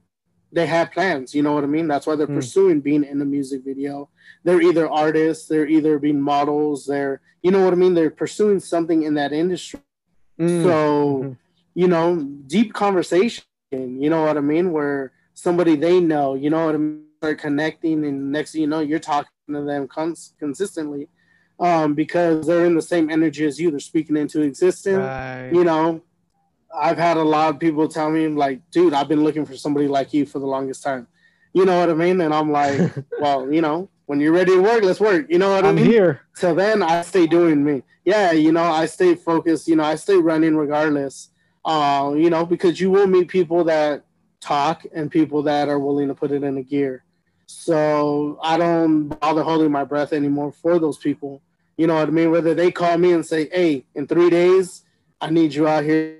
they have plans. You know what I mean? That's why they're Hmm. pursuing being in a music video. They're either artists, they're either being models, they're, you know what I mean? They're pursuing something in that industry. Mm. So, Mhm. you know, deep conversation, you know what I mean? Where somebody they know, you know what I mean? Start connecting, and next thing you know, you're talking to them cons- consistently um, because they're in the same energy as you. They're speaking into existence. right. You know, I've had a lot of people tell me, like, dude, I've been looking for somebody like you for the longest time. You know what I mean? And I'm like, well, you know, when you're ready to work, let's work. You know what I I'm mean? here. So then I stay doing me. Yeah, you know, I stay focused. You know, I stay running regardless. Uh, you know, because you will meet people that talk and people that are willing to put it in a gear. So I don't bother holding my breath anymore for those people. You know what I mean? Whether they call me and say, "Hey, in three days, I need you out here.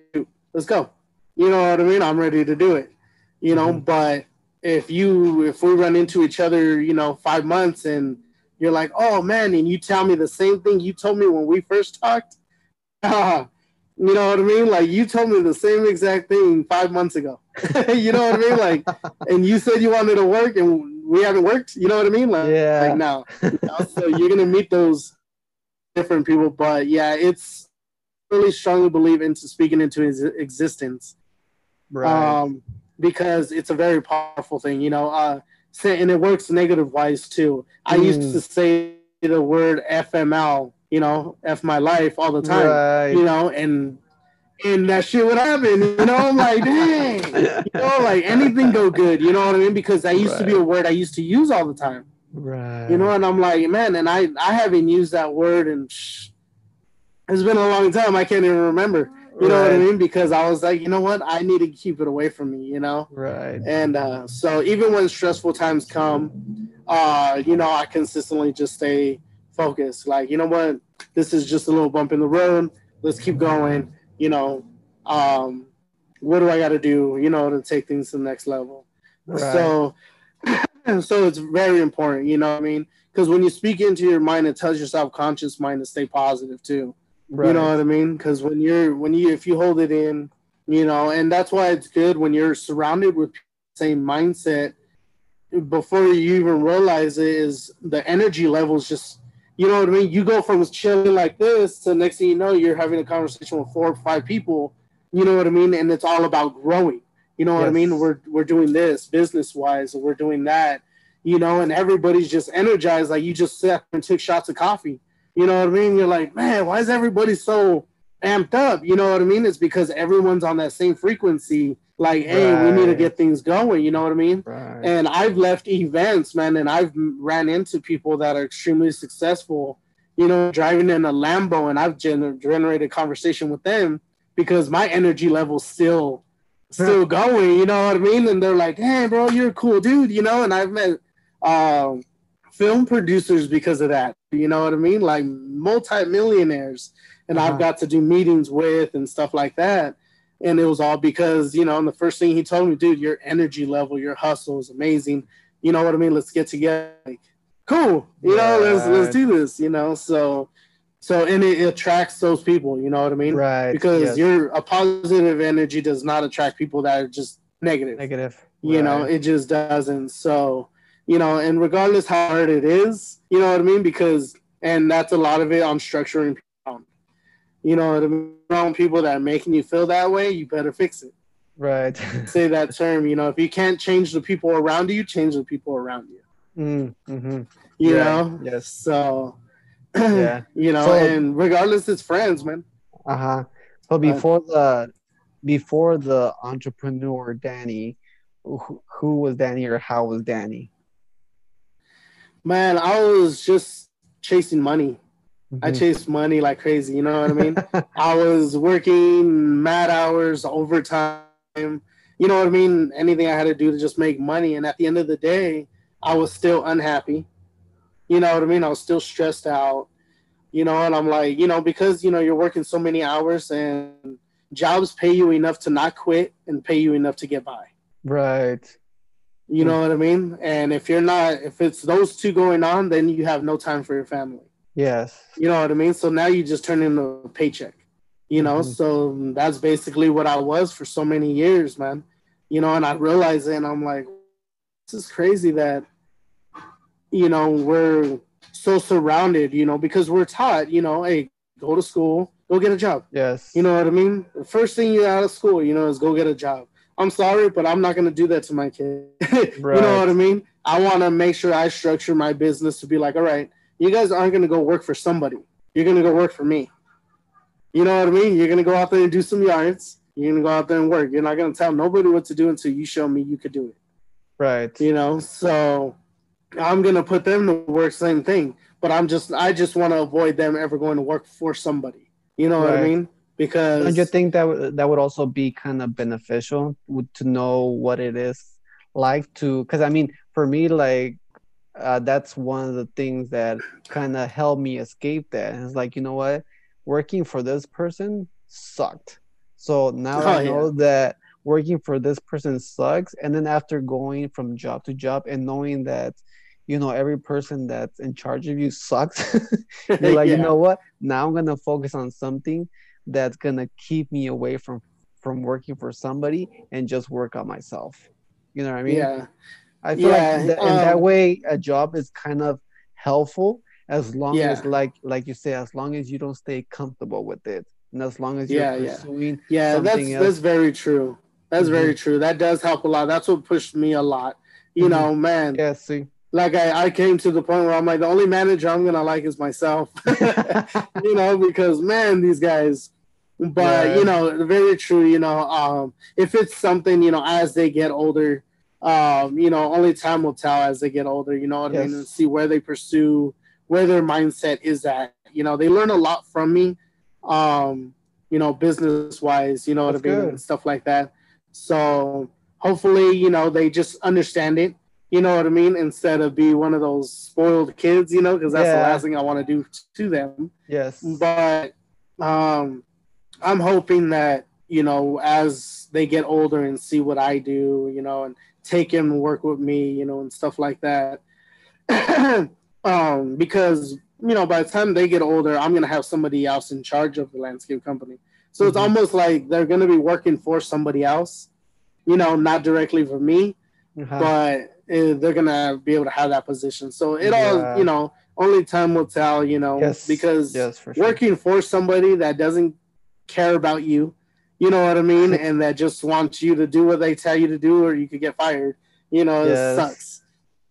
Let's go." You know what I mean? I'm ready to do it. You know, Mhm. but if you if we run into each other, you know, five months and you're like, oh man, and you tell me the same thing you told me when we first talked. you know what I mean? Like you told me the same exact thing five months ago. you know what I mean? Like, and you said you wanted to work, and we haven't worked. You know what I mean? Like, Yeah. like now. You know, so you're gonna meet those different people, but yeah, it's really strongly believe into speaking into his existence Right. um, because it's a very powerful thing, you know. Uh, and it works negative wise too. I used Mm. to say the word FML, you know, F my life all the time, right. you know, and and that shit would happen, you know. I'm like, dang, you know, like anything go good, you know what I mean? Because that used to be a word I used to use all the time, right. you know. And I'm like, man, and I I haven't used that word and it's been a long time. I can't even remember. You know what I mean? Because I was like, you know what? I need to keep it away from me, you know? Right. And uh, so even when stressful times come, uh, you know, I consistently just stay focused. Like, you know what? This is just a little bump in the road. Let's keep going. You know, um, what do I got to do, you know, to take things to the next level? Right. So, so it's very important, you know what I mean? Because when you speak into your mind, it tells your subconscious mind to stay positive too. Right. You know what I mean? Because when you're when you if you hold it in, you know, and that's why it's good when you're surrounded with the same mindset. Before you even realize it, is the energy levels just you know what I mean. You go from chilling like this to next thing you know, you're having a conversation with four or five people. You know what I mean, and it's all about growing. You know what I mean? We're we're doing this business wise, we're doing that. You know, and everybody's just energized. Like you just sat and took shots of coffee. You know what I mean? You're like, man, why is everybody so amped up? You know what I mean? It's because everyone's on that same frequency. Like, hey, we need to get things going. You know what I mean? Right. And I've left events, man, and I've ran into people that are extremely successful. You know, driving in a Lambo, and I've gener- generated conversation with them because my energy level's still still going. You know what I mean? And they're like, "Hey, bro, you're a cool dude," you know. And I've met um, film producers because of that. You know what I mean? Like multi-millionaires, and Uh-huh. I've got to do meetings with and stuff like that. And it was all because you know, and the first thing he told me, dude, your energy level, your hustle is amazing. You know what I mean? Let's get together. Like, cool. You know, let's let's do this. You know, so so and it, attracts those people. You know what I mean? right. Because yes. you're a positive energy does not attract people that are just negative Negative. negative. you know it just doesn't so you know and regardless how hard it is you know what i mean because and that's a lot of it on structuring people. you know around people that are making you feel that way you better fix it right. say that term you know if you can't change the people around you change the people around you mm, hmm you Right. know Yes. so Yeah. you know So- and regardless it's friends man Uh huh. So before the before the entrepreneur Danny, who, who was Danny or how was Danny? Man i was just chasing money i Mhm. chased money like crazy you know what i mean I was working mad hours, overtime. You know what I mean? Anything I had to do to just make money. And at the end of the day, I was still unhappy. You know what I mean? I was still stressed out. You know, and I'm like, you know, because you know you're working so many hours and jobs pay you enough to not quit and pay you enough to get by. right. You know what I mean? And if you're not, if it's those two going on, then you have no time for your family. Yes. You know what I mean? So now you just turn into a paycheck. You know, Mhm. so that's basically what I was for so many years, man. You know, and I realized it and I'm like, this is crazy that, you know, we're so surrounded, you know, because we're taught, you know, hey, go to school, go get a job. Yes. You know what I mean? The first thing you out of school, you know, is go get a job. I'm sorry, but I'm not gonna do that to my kid. you know what I mean? I want to make sure I structure my business to be like, all right, you guys aren't gonna go work for somebody. You're gonna go work for me. You know what I mean? You're gonna go out there and do some yards. You're gonna go out there and work. You're not gonna tell nobody what to do until you show me you could do it. Right. You know, so I'm gonna put them to work, same thing. But I'm just, I just want to avoid them ever going to work for somebody. You know what I mean? Because Don't you think that would- that would also be kind of beneficial to know what it is like to? Because I mean, for me, like uh, that's one of the things that kind of helped me escape that. It's like you know what, working for this person sucked. So now Oh, I know that working for this person sucks, and then after going from job to job and knowing that. You know, every person that's in charge of you sucks. You're like, you know what? Now I'm gonna focus on something that's gonna keep me away from from working for somebody and just work on myself. You know what I mean? yeah, I feel Yeah, like in that um, way, a job is kind of helpful as long Yeah. as, like like you say, as long as you don't stay comfortable with it, and as long as you're Yeah, yeah. pursuing. yeah. That's something that's else. very true. That's Mhm. very true. That does help a lot. That's what pushed me a lot. You Mhm. know, man. Yeah. See. Like I, I came to the point where I'm like, the only manager I'm gonna like is myself. you know, because man, these guys. But Yeah. you know, very true. You know, um, if it's something, you know, as they get older, um, you know, only time will tell as they get older. You know what I mean? And see where they pursue, where their mindset is at. You know, they learn a lot from me. Um, you know, business wise. You know what I mean, and stuff like that. So hopefully, you know, they just understand it. You know what I mean? Instead of be one of those spoiled kids, you know, because that's the last thing I want to do to them Yes. but um i'm hoping that you know as they get older and see what i do you know and take him and work with me you know and stuff like that um because you know by the time they get older i'm going to have somebody else in charge of the landscape company so it's Mhm. almost like they're going to be working for somebody else you know not directly for me Uh-huh. but they're gonna be able to have that position. So it all, you know, only time will tell. You know, yes. because yes, for sure. working for somebody that doesn't care about you, you know what I mean, and that just wants you to do what they tell you to do, or you could get fired. You know, Yes. it sucks.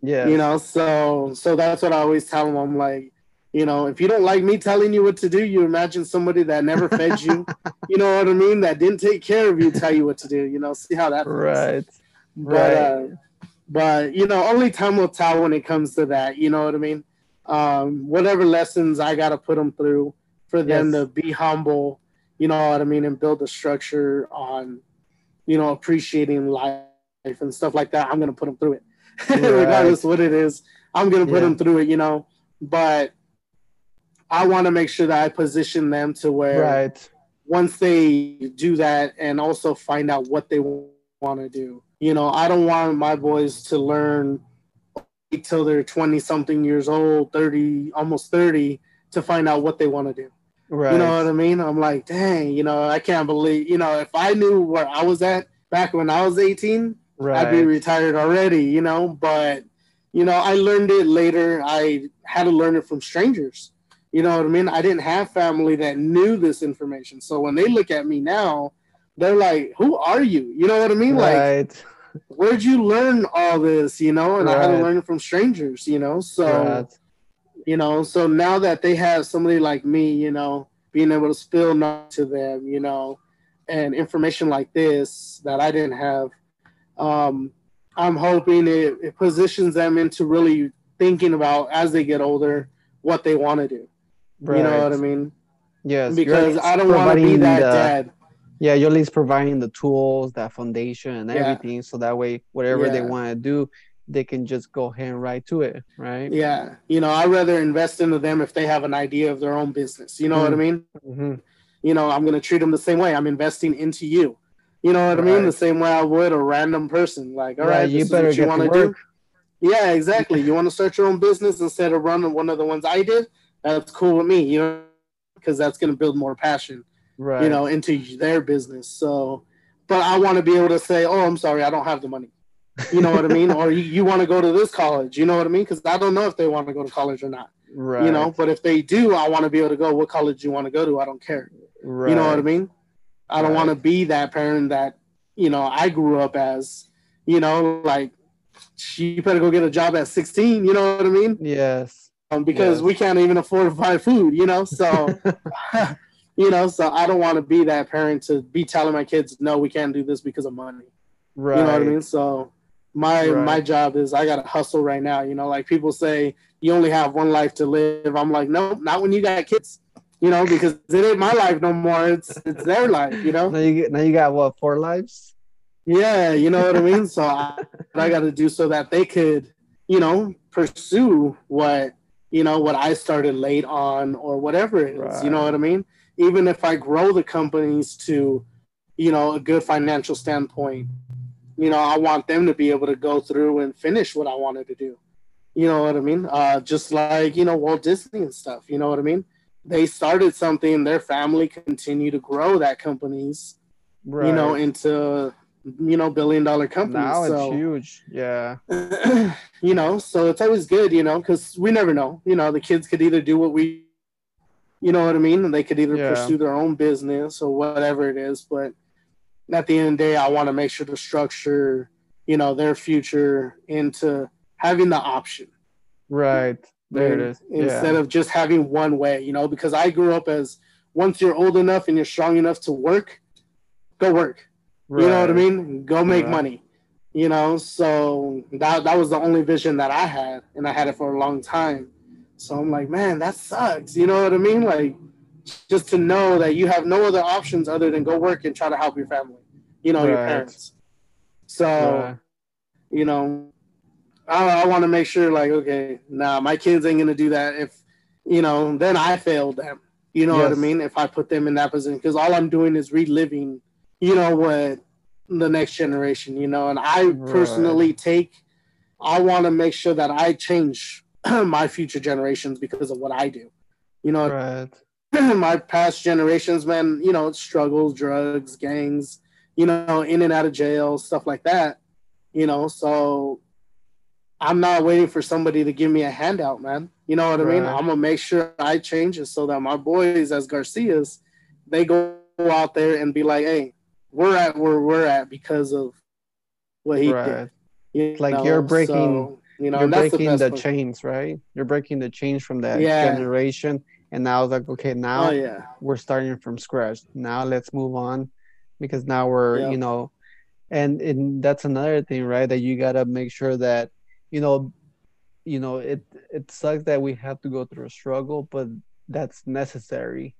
Yeah. You know, so so that's what I always tell them. I'm like, you know, if you don't like me telling you what to do, you imagine somebody that never fed you. you know what I mean? That didn't take care of you, tell you what to do. You know, see how that. Right. But, Right. uh, but you know, only time will tell when it comes to that. You know what I mean? Um, whatever lessons I got to put them through for them Yes. to be humble. You know what I mean, and build a structure on, you know, appreciating life and stuff like that. I'm gonna put them through it, regardless what it is. I'm gonna put Yeah. them through it. You know, but I want to make sure that I position them to where right. once they do that and also find out what they want to do. You know, I don't want my boys to learn until they're 20 something years old, 30, almost 30 to find out what they want to do. Right. You know what I mean? I'm like, dang, you know, I can't believe, you know, if I knew where I was at back when I was 18, right. I'd be retired already, you know, but you know, I learned it later. I had to learn it from strangers. You know what I mean? I didn't have family that knew this information. So when they look at me now, they're like, "Who are you?" You know what I mean? Like, where'd you learn all this? You know, and I had to learn it from strangers. You know, so right. you know, so now that they have somebody like me, you know, being able to spill knowledge to them, you know, and information like this that I didn't have, um, I'm hoping it, it positions them into really thinking about as they get older what they want to do. Right. You know what I mean? Yes. Because I don't want to be that the- dad. Yeah, you're at least providing the tools, that foundation, and Yeah. everything, so that way, whatever they want to do, they can just go ahead and right to it, right? Yeah. You know, I'd rather invest into them if they have an idea of their own business. You know what I mean? hmm you know, I'm going to treat them the same way. I'm investing into you. You know what I mean? The same way I would a random person. Like, all right, Right, you better what you want to do. Yeah, exactly. You want to start your own business instead of running one of the ones I did? That's cool with me, you know, because that's going to build more passion. Right. you know, into their business. So, but I want to be able to say, oh, I'm sorry, I don't have the money. You know what I mean? or you, you want to go to this college, you know what I mean? Because I don't know if they want to go to college or not. right. You know, but if they do, I want to be able to go. What college you want to go to? I don't care. right. You know what I mean? I don't Right. want to be that parent that you know I grew up as. You know, like she better go get a job at 16. You know what I mean? Yes. Um, because Yes. we can't even afford to buy food. You know, so you know, so I don't want to be that parent to be telling my kids, no, we can't do this because of money. right. You know what I mean? So my Right. my job is I gotta hustle right now. You know, like people say you only have one life to live. I'm like, no, not when you got kids. You know, because it ain't my life no more. It's it's their life. You know? Now you now you got what four lives? Yeah, you know what I mean. So I, I got to do so that they could, you know, pursue what you know what I started late on or whatever it is. You know what I mean? Even if I grow the companies to, you know, a good financial standpoint, you know, I want them to be able to go through and finish what I wanted to do. You know what I mean? Uh, just like you know Walt Disney and stuff. You know what I mean? They started something. Their family continued to grow that companies Right. you know, into you know billion dollar companies. now so it's huge. Yeah. you know, so it's always good, you know, because we never know. You know, the kids could either do what we, you know what I mean, and they could either Yeah. pursue their own business or whatever it is. But at the end of the day, I want to make sure to structure, you know, their future into having the option. Right. There it And is. Instead yeah. of just having one way, you know, because I grew up as once you're old enough and you're strong enough to work, go work. You know what I mean? Go make Right. money. You know, so that that was the only vision that I had, and I had it for a long time. So I'm like, man, that sucks. You know what I mean? Like, just to know that you have no other options other than go work and try to help your family. You know, your parents. So Right. you know, I, I want to make sure, like, okay, nah, my kids ain't gonna do that. If you know, then I failed them. You know what I mean? If I put them in that position, because all I'm doing is reliving, you know, what the next generation, you know, and I Right. personally take, I want to make sure that I change my future generations because of what I do. You know, Right. my past generations, man, you know, struggles, drugs, gangs, you know, in and out of jail, stuff like that. You know, so I'm not waiting for somebody to give me a handout, man. You know what I mean? I'm gonna make sure I change it so that my boys as Garcias, they go out there and be like, hey, we're at where we're at because of what he Right. did. You Like know? you're breaking- So, you know, You're breaking the, the, chains, right? You're breaking the chains from that Yeah. generation. And now it's like, okay, now Oh yeah, we're starting from scratch. Now let's move on because now we're, Yeah. you know, and and that's another thing, right? That you gotta make sure that, you know, you know, it it sucks that we have to go through a struggle, but that's necessary.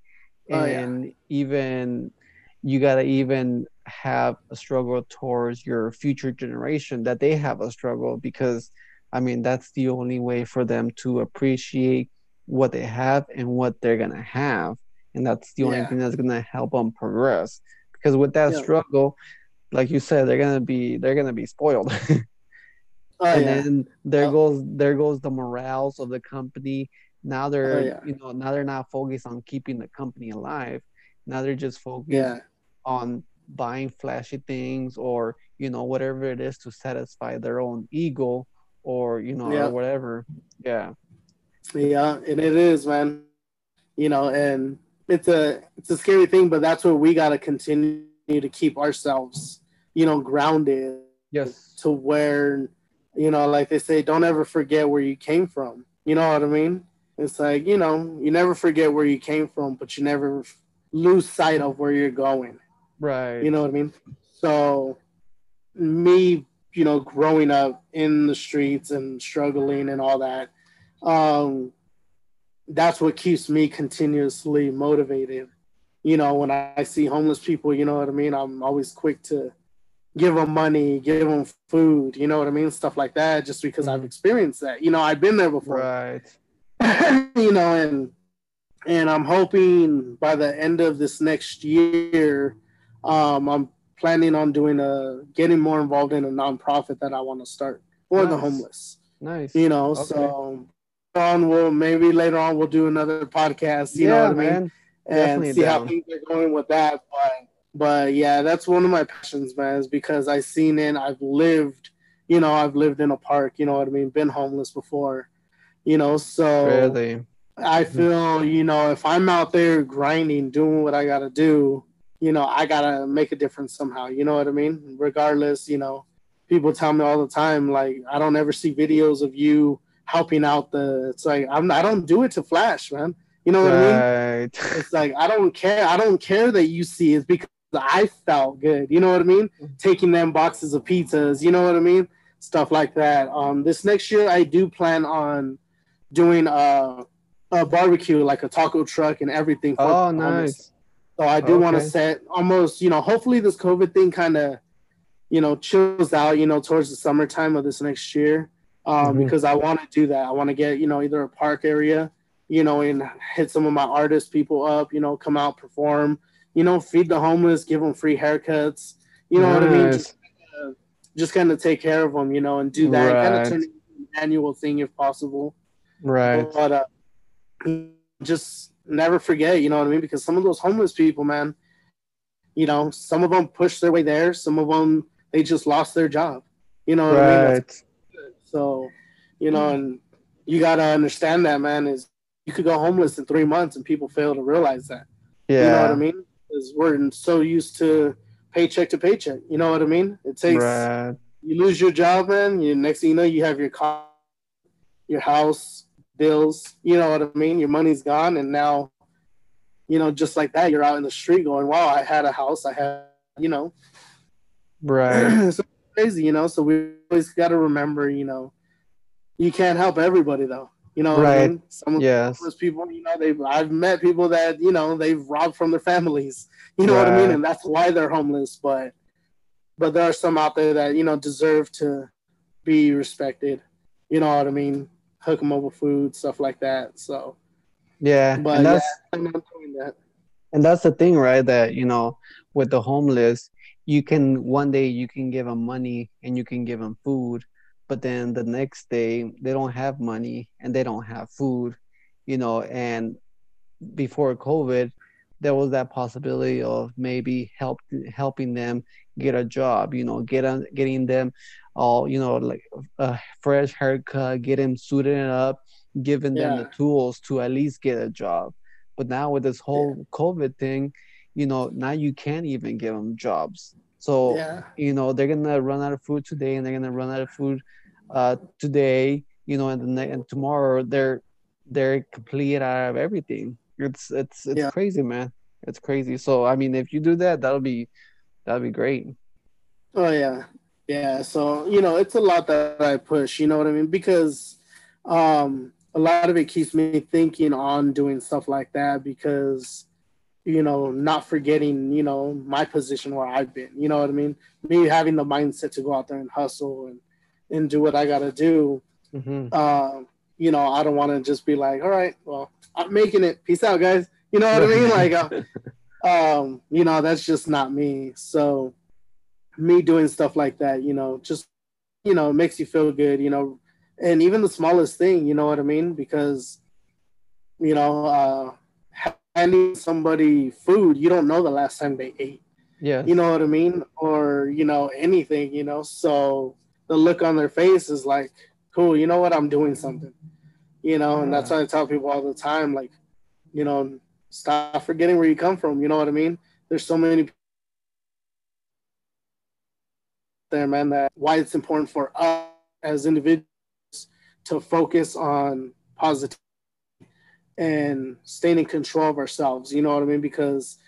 Oh, yeah. And even you gotta even have a struggle towards your future generation that they have a struggle because I mean that's the only way for them to appreciate what they have and what they're gonna have, and that's the only Yeah. thing that's gonna help them progress. Because with that Yeah. struggle, like you said, they're gonna be they're gonna be spoiled, oh and yeah, then there Yeah. goes there goes the morals of the company. Now they're Oh, you know now they're not focused on keeping the company alive. Now they're just focused on buying flashy things or you know whatever it is to satisfy their own ego or you know Yeah. or whatever yeah yeah, and it is, man. You know, and it's a it's a scary thing, but that's where we gotta continue to keep ourselves, you know, grounded yes to where, you know, like they say, don't ever forget where you came from. You know what I mean? It's like, you know, you never forget where you came from, but you never lose sight of where you're going. right You know what I mean? So, me, you know, growing up in the streets and struggling and all that, um, that's what keeps me continuously motivated. You know, when I see homeless people, you know what I mean? I'm always quick to give them money, give them food, you know what I mean? Stuff like that, just because I've Mhm. experienced that. You know, I've been there before. right you know, and and I'm hoping by the end of this next year, um, I'm planning on doing a getting more involved in a nonprofit that I want to start for the homeless. nice You know, Okay. so on we'll maybe later on we'll do another podcast. You know yeah what I mean? and Definitely see how down. things are going with that. But but yeah, that's one of my passions, man, is because I've seen it. I've lived, you know, I've lived in a park. You know what I mean? Been homeless before, you know. So Really. I feel, you know, if I'm out there grinding, doing what I got to do, you know, I got to make a difference somehow. You know what I mean? Regardless, you know, people tell me all the time, like, I don't ever see videos of you helping out the, it's like, I'm, I don't do it to flash, man. You know what I mean? Right. It's like, I don't care. I don't care that you see it because I felt good. You know what I mean? Taking them boxes of pizzas, you know what I mean? Stuff like that. Um, this next year, I do plan on doing a, a barbecue, like a taco truck and everything. for Oh, homeless. Nice. So I do want to set almost, you know, hopefully this COVID thing kind of, you know, chills out, you know, towards the summertime of this next year. Um, Mhm. because I want to do that. I want to get, you know, either a park area, you know, and hit some of my artist people up, you know, come out, perform, you know, feed the homeless, give them free haircuts, you know what I mean? Just, uh, just kind of take care of them, you know, and do that, kind Right. of turn it into an annual thing if possible Right. but uh, just never forget, you know what I mean? Because some of those homeless people, man, you know, some of them pushed their way there. Some of them they just lost their job. You know what I mean? That's Right. so, you know, and you gotta understand that, man. Is you could go homeless in three months and people fail to realize that. Yeah. You know what I mean? Because we're so used to paycheck to paycheck. You know what I mean? It takes Right. you lose your job, man. You next thing you know, you have your car, your house, bills. You know what I mean? Your money's gone, and now, you know, just like that, you're out in the street going, "Wow, I had a house. I had, you know, Right. so crazy, you know." So we always got to remember, you know, you can't help everybody though. You know, what I Right. mean? Some of Yes. those people, you know, they've I've met people that you know they've robbed from their families. You know what I mean? And that's why they're homeless. But but there are some out there that you know deserve to be respected. You know what I mean? Hook them up with food, stuff like that. So, Yeah. but and yeah, that's I'm not doing that. and that's the thing right that you know with the homeless you can one day you can give them money and you can give them food but then the next day they don't have money and they don't have food you know and before covid there was that possibility of maybe help helping them get a job you know get on getting them all you know like a fresh haircut get them suited up giving them the tools to at least get a job but now with this whole COVID thing, you know, now you can't even give them jobs. So Yeah, you know they're gonna run out of food today, and they're gonna run out of food uh, today. You know, and the ne- and tomorrow they're they're complete out of everything. It's it's it's Yeah. crazy, man. It's crazy. So I mean, if you do that, that'll be that'll be great. Oh yeah, yeah. So you know, it's a lot that I push. You know what I mean? Because um, a lot of it keeps me thinking on doing stuff like that. Because you know, not forgetting you know my position where I've been. You know what I mean? Me having the mindset to go out there and hustle and and do what I got to do. hmm Um, you know, I don't want to just be like, all right, well, I'm making it. Peace out, guys. You know what I mean? Like, uh, um, you know, that's just not me. So me doing stuff like that, you know, just you know, it makes you feel good, you know, and even the smallest thing, you know what I mean? Because you know, uh handing somebody food, you don't know the last time they ate. yes. You know what I mean? Or, you know, anything, you know. So the look on their face is like, cool, you know what, I'm doing something. You know, and that's why I tell people all the time, like, you know, stop forgetting where you come from. You know what I mean? There's so many there, man, that why it's important for us as individuals to focus on positivity and staying in control of ourselves. You know what I mean? Because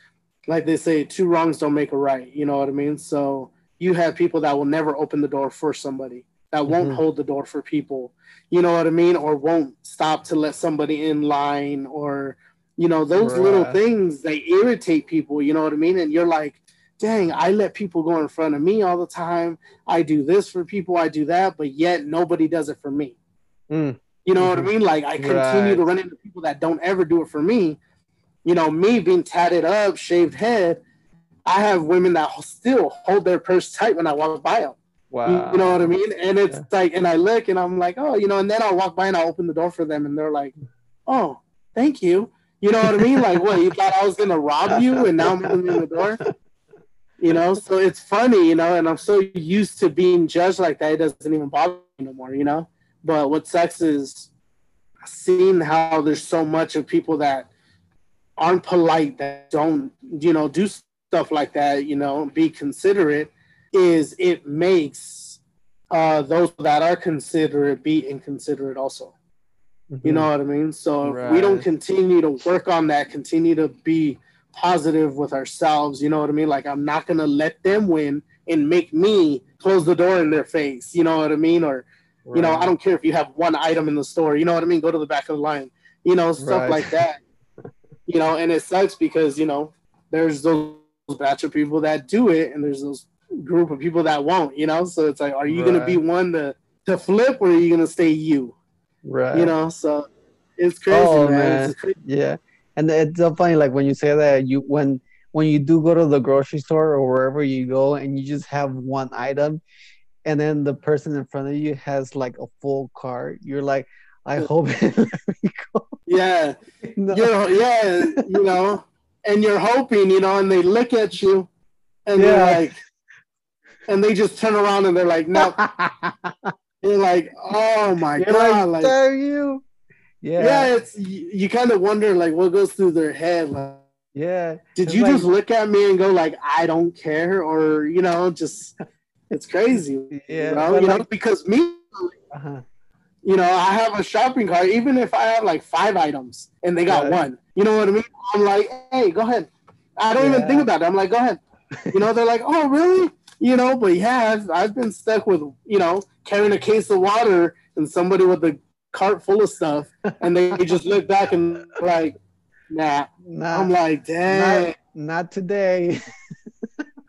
like they say, two wrongs don't make a right. You know what I mean? So you have people that will never open the door for somebody, that won't Mhm. hold the door for people. You know what I mean? Or won't stop to let somebody in line or, you know, those little things, they irritate people. You know what I mean? And you're like, dang, I let people go in front of me all the time. I do this for people, I do that, but yet nobody does it for me. Mm. You know what I Mhm. mean? Like I continue to run into people that don't ever do it for me. You know, me being tatted up, shaved head, I have women that still hold their purse tight when I walk by them. Wow. You know what I mean? And it's Yeah. like, and I look and I'm like, oh, you know, and then I'll walk by and I'll open the door for them and they're like, oh, thank you. You know what I mean? Like, what you thought I was gonna rob you, and now I'm opening the door. You know, so it's funny, you know, and I'm so used to being judged like that, it doesn't even bother me no more, you know. But what sucks is seeing how there's so much of people that aren't polite, that don't, you know, do stuff like that, you know, be considerate, is it makes uh, those that are considerate be inconsiderate also. You know what I mean? So if we don't continue to work on that, continue to be positive with ourselves, you know what I mean? Like I'm not gonna let them win and make me close the door in their face, you know what I mean? Or you know, I don't care if you have one item in the store, you know what I mean? Go to the back of the line, you know, stuff Right. like that. you know, and it sucks because, you know, there's those batch of people that do it and there's those group of people that won't, you know? So it's like, are you gonna be one to to flip or are you gonna stay you? right. You know, so it's crazy, Oh, man. man. It's crazy. Yeah, and it's so funny. Like when you say that, you when when you do go to the grocery store or wherever you go, and you just have one item, and then the person in front of you has like a full cart. You're like, I hope. Yeah, No. you're, yeah, you know, and you're hoping, you know, and they look at you, and they're like, and they just turn around and they're like, no, you're like, oh my You're god, like, like, you. Yeah. Yeah, it's you, you kind of wonder like what goes through their head. Like, yeah. did you like- just look at me and go like, I don't care, or you know, just it's crazy, Yeah, you know, you know, because me, Uh-huh. you know, I have a shopping cart. Even if I have like five items and they got Right. one, you know what I mean? I'm like, hey, go ahead. I don't even think about it. I'm like, go ahead. You know, they're like, oh, really? You know, but yeah, I've, I've been stuck with, you know, carrying a case of water and somebody with a cart full of stuff, and they just look back and like, nah. Not, I'm like, dang. not, not today.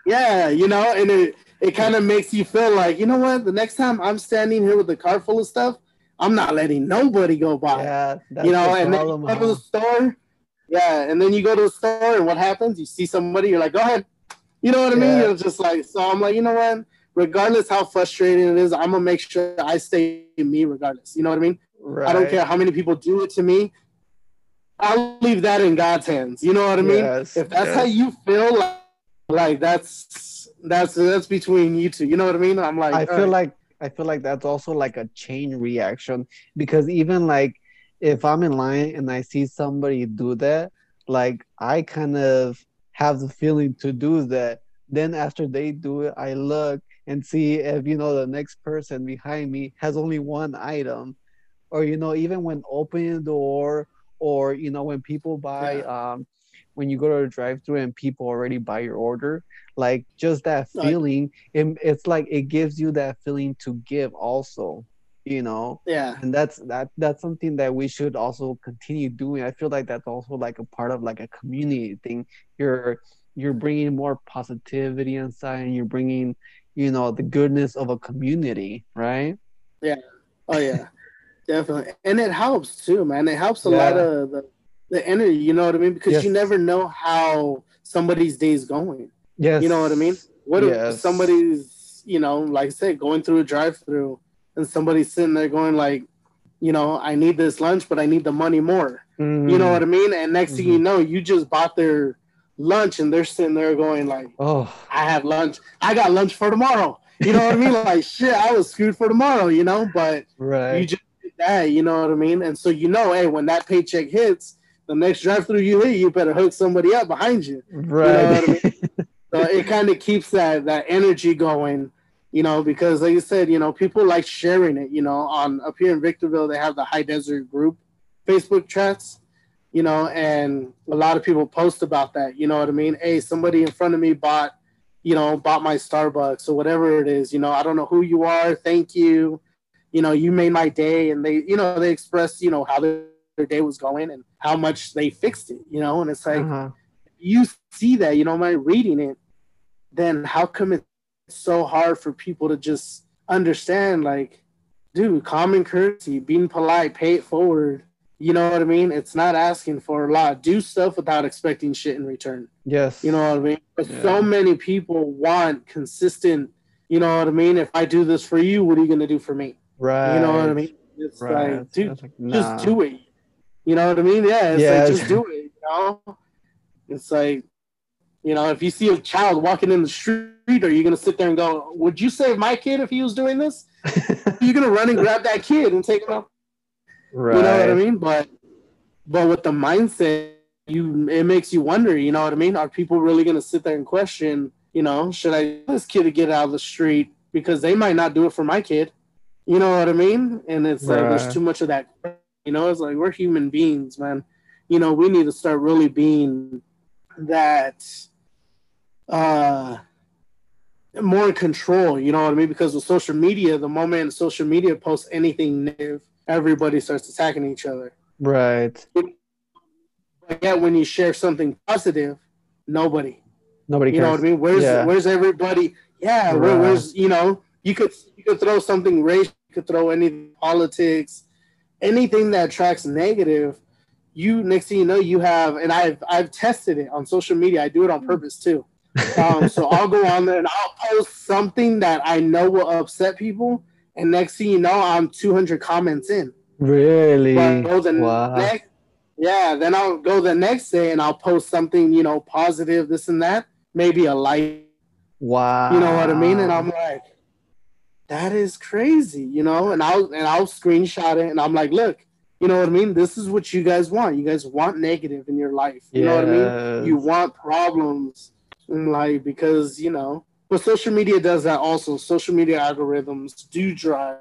Yeah, you know, and it it kind of makes you feel like, you know what? The next time I'm standing here with a cart full of stuff, I'm not letting nobody go by. yeah, you know, and then you go to the store. Yeah, and then you go to the store, and what happens? You see somebody, you're like, go ahead. You know what I mean? Yeah. You're just like, so I'm like, you know what? Regardless how frustrating it is, I'm gonna make sure I stay me regardless. You know what I mean? Right. I don't care how many people do it to me. I'll leave that in God's hands. You know what I mean? Yes, if that's yes. how you feel, like, like that's that's that's between you two. You know what I mean? I'm like, I feel right. like I feel like that's also like a chain reaction because even like if I'm in line and I see somebody do that, like I kind of have the feeling to do that. Then after they do it, I look and see if you know the next person behind me has only one item, or you know even when opening the door, or you know when people buy um when you go to a drive-through and people already buy your order, like just that Like- feeling it, it's like it gives you that feeling to give also you know? Yeah, and that's that that's something that we should also continue doing. I feel like that's also like a part of like a community thing. You're you're bringing more positivity inside and you're bringing you know the goodness of a community right? Yeah. oh yeah, definitely, and it helps too, man. It helps a lot of the the energy. You know what I mean? Because Yes. you never know how somebody's day is going. yes You know what I mean? What if somebody's, you know, like I said, going through a drive-through, and somebody's sitting there going like, you know, I need this lunch, but I need the money more. You know mm-hmm. what I mean? And next thing you mm-hmm. know, you just bought their lunch, and they're sitting there going like, oh I have lunch. I got lunch for tomorrow. You know what I mean? Like shit, I was screwed for tomorrow. You know, but right you just that. You know what I mean? And so you know, hey, when that paycheck hits, the next drive-through you hit, you better hook somebody up behind you. right what I So it kind of keeps that that energy going, you know, because like you said, you know, people like sharing it. You know, on up here in Victorville, they have the High Desert Group Facebook chats, you know, and a lot of people post about that. You know what I mean? Hey, somebody in front of me bought, you know, bought my Starbucks or whatever it is. You know, I don't know who you are. Thank you. You know, you made my day, and they, you know, they expressed, you know, how their, their day was going and how much they fixed it. You know, and it's like uh-huh. you see that, you know, my reading it, then how come it's so hard for people to just understand, like, dude, common courtesy, being polite, pay it forward. You know what I mean? It's not asking for a lot. Do stuff without expecting shit in return. yes You know what I mean? But Yeah. so many people want consistent, you know what I mean? If I do this for you, what are you going to do for me? Right You know what I mean? It's right like, dude, like, just do it. You know what I mean? Yeah, it's Yes. like just do it. You know, it's like, you know, if you see a child walking in the street, are you gonna sit there and go, "Would you save my kid if he was doing this?" Are You're gonna run and grab that kid and take him out. right. You know what I mean? But but with the mindset, you it makes you wonder. You know what I mean? Are people really gonna sit there and question? You know, should I this kid to get out of the street because they might not do it for my kid? You know what I mean? And it's like there's too much of that. You know, it's like we're human beings, man. You know, we need to start really being that uh more in control, you know what I mean? Because with social media, the moment social media posts anything negative, everybody starts attacking each other. Right. But yet when you share something positive, nobody. Nobody You cares. know what I mean? Where's Yeah. where's everybody? Yeah, where, where's you know, you could you could throw something racial, you could throw any politics, anything that attracts negative. You next thing you know, you have, and I've I've tested it on social media. I do it on purpose too. Um, so I'll go on there and I'll post something that I know will upset people, and next thing you know, I'm 200 comments in. Really? The Wow. next, yeah, then I'll go the next day and I'll post something, you know, positive, this and that, maybe a like, Wow. you know what I mean? And I'm like, that is crazy, you know. And I'll and I'll screenshot it and I'm like, look, you know what I mean? This is what you guys want. You guys want negative in your life. You know what I mean? You want problems in life because you know. But social media does that also. Social media algorithms do drive.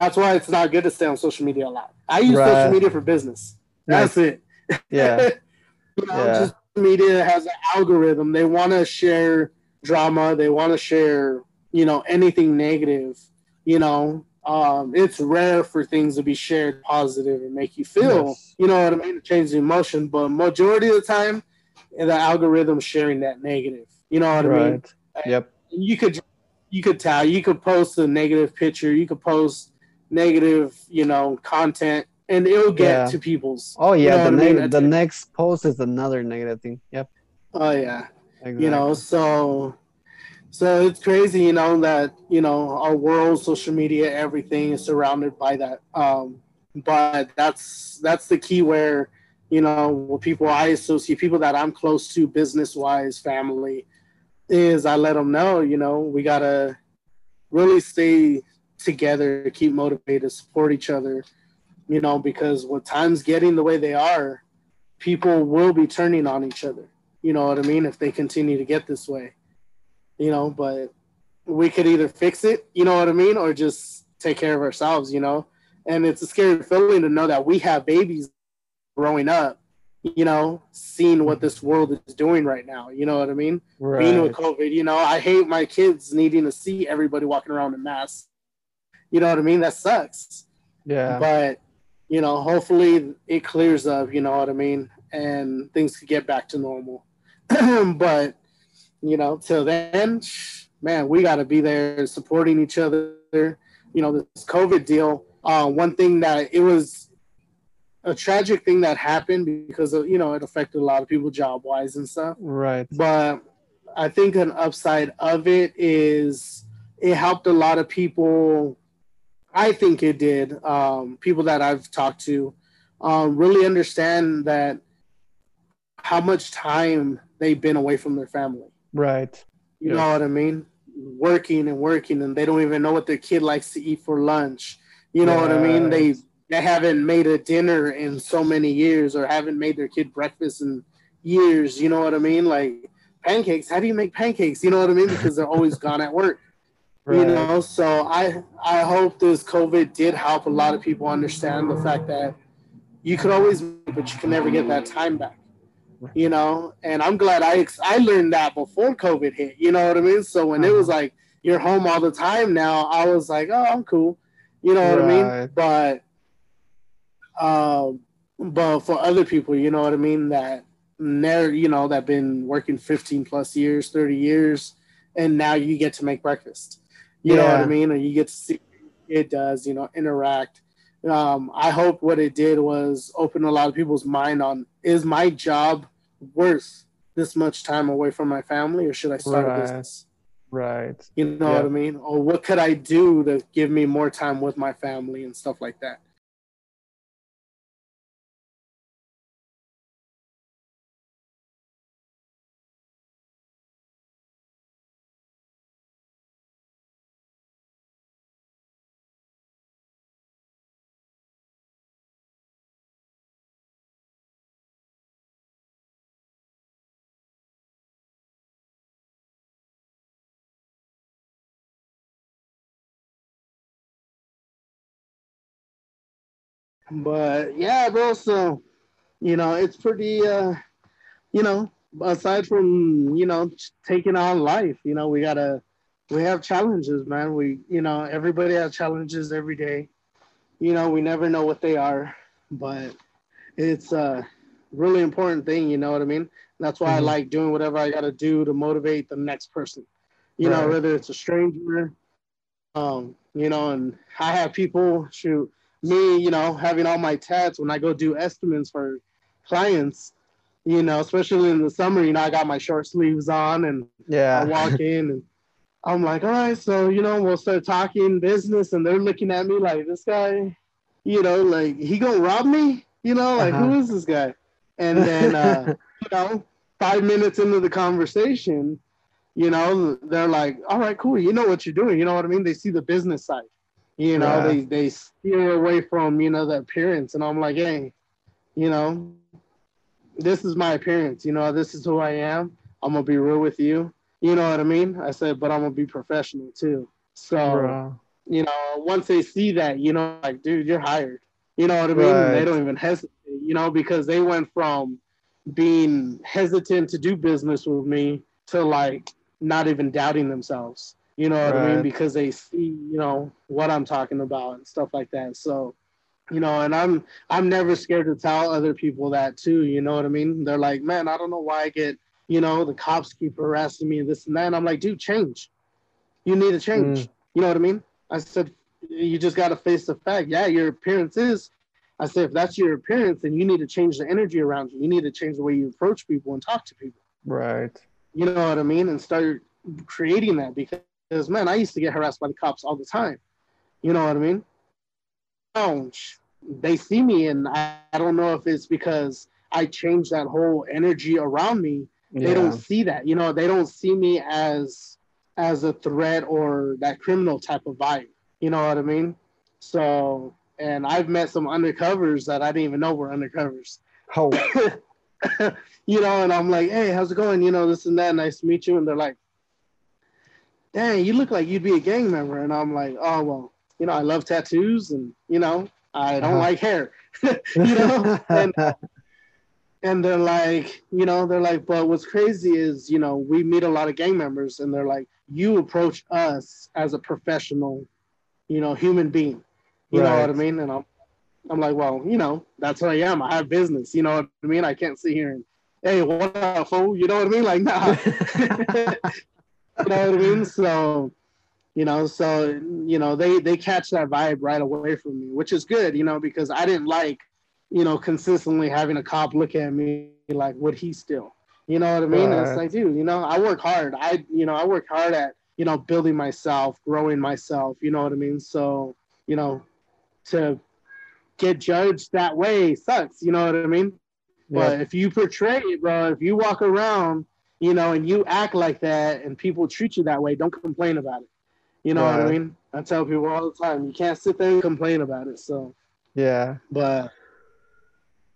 That's why it's not good to stay on social media a lot. I use Right. social media for business. That's it. Yeah. you know, Yeah. just media has an algorithm. They want to share drama. They want to share, you know, anything negative. You know, um, it's rare for things to be shared positive and make you feel, Yes. you know what I mean, change the emotion. But majority of the time, the algorithm sharing that negative. You know what I mean? Right. Yep. you could you could tell you could post a negative picture you could post negative you know content and it'll get Yeah. to people's Oh You yeah. know the what I mean? the next post is another negative thing. Yep. oh yeah Exactly. you know so so it's crazy you know that you know our world social media everything is surrounded by that. Um but that's that's the key where you know people i associate people that i'm close to business wise family is i let them know you know we gotta really stay together keep motivated support each other you know because with times getting the way they are people will be turning on each other. You know what I mean? If they continue to get this way, you know, but we could either fix it, you know what I mean, or just take care of ourselves, you know. And it's a scary feeling to know that we have babies growing up, you know, seeing what this world is doing right now, you know what I mean? Being with. COVID, you know, I hate my kids needing to see everybody walking around in masks. You know what I mean? That sucks Yeah. but you know hopefully it clears up you know what i mean and things could get back to normal but you know till then man we got to be there supporting each other you know this covid deal uh, one thing that it was a tragic thing that happened because of, you know it affected a lot of people job wise and stuff Right. but I think an upside of it is it helped a lot of people. I think it did. Um, people that I've talked to um, really understand that how much time they've been away from their family. Right. You Yes. know what I mean? Working and working, and they don't even know what their kid likes to eat for lunch. You know what I mean? They they haven't made a dinner in so many years, or haven't made their kid breakfast in years. You know what I mean? Like pancakes. How do you make pancakes? You know what I mean? Because they're always gone at work. Right. You know, so I I hope this COVID did help a lot of people understand the fact that you could always, but you can never get that time back. You know, and I'm glad I ex- I learned that before COVID hit. You know what I mean? So when it was Uh-huh. like you're home all the time now, I was like, oh, I'm cool. You know what I mean? But um, but for other people, you know what I mean, that never, you know, that been working 15 plus years, 30 years, and now you get to make breakfast. You know what I mean? Or you get to see it does, you know, interact. Um, I hope what it did was open a lot of people's mind on is my job worth this much time away from my family or should I start Right. a business? Right. You know Yeah. what I mean? Or what could I do to give me more time with my family and stuff like that? But yeah, bro. So you know, it's pretty. uh You know, aside from you know taking on life, you know, we gotta we have challenges, man. We you know everybody has challenges every day. You know, we never know what they are, but it's a really important thing. You know what I mean? That's why I Mhm. like doing whatever I got to do to motivate the next person. You know, whether it's a stranger, um, you know, and I have people shoot me, you know, having all my tats when I go do estimates for clients, you know, especially in the summer, you know, I got my short sleeves on and I walk in and I'm like, all right, so you know, we'll start talking business, and they're looking at me like this guy, you know, like he gonna rob me, you know, like Uh-huh. who is this guy? And then uh, you know, five minutes into the conversation, you know, they're like, all right, cool, you know what you're doing, you know what I mean? They see the business side, you know, Right. they they steer away from you know the appearance, and I'm like, hey, you know, this is my appearance, you know, this is who I am. I'm gonna be real with you. You know what I mean? I said, but I'm gonna be professional too. So Bro. you know, once they see that, you know, like, dude, you're hired. You know what I mean? Right. They don't even hesitate, you know, because they went from being hesitant to do business with me to like not even doubting themselves. You know what I mean? Because they see, you know, what I'm talking about and stuff like that. So, you know, and I'm I'm never scared to tell other people that too. You know what I mean? They're like, man, I don't know why I get, you know, the cops keep harassing me and this and that. And I'm like, dude, change. You need to change. Mm. You know what I mean? I said, you just got to face the fact. Yeah, your appearance is. I said, if that's your appearance, then you need to change the energy around you. You need to change the way you approach people and talk to people. Right. You know what I mean? And start creating that because, man, I used to get harassed by the cops all the time. You know what I mean? Oh, they see me, and I, I don't know if it's because I changed that whole energy around me. They don't see that you know? They don't see me as as a threat or that criminal type of vibe. You know what i mean? So and i've met some undercovers that i didn't even know were undercovers. Oh. you know and i'm like hey how's it going? You know this and that. Nice to meet you. And they're like dang you look like you'd be a gang member and i'm like oh well you know i love tattoos and you know i don't Uh-huh. like hair you know and and they're like, you know, they're like, but what's crazy is, you know, we meet a lot of gang members, and they're like, you approach us as a professional, you know, human being. You know what I mean? And I'm, I'm like, well, you know, that's who I am. I have business. You know what I mean? I can't sit here and, hey, what up, fool? You know what I mean? Like, nah. you know what I mean? So, you know, so you know, they they catch that vibe right away from me, which is good, you know, because I didn't like, you know, consistently having a cop look at me like, would he still? You know what I mean? And it's like, dude, you know, I work hard. I, you know, I work hard at, you know, building myself, growing myself. You know what I mean? So, you know, to get judged that way sucks. You know what I mean? But if you portray it, bro, if you walk around, you know, and you act like that and people treat you that way, don't complain about it. You know what I mean? I tell people all the time, you can't sit there and complain about it. So, yeah. but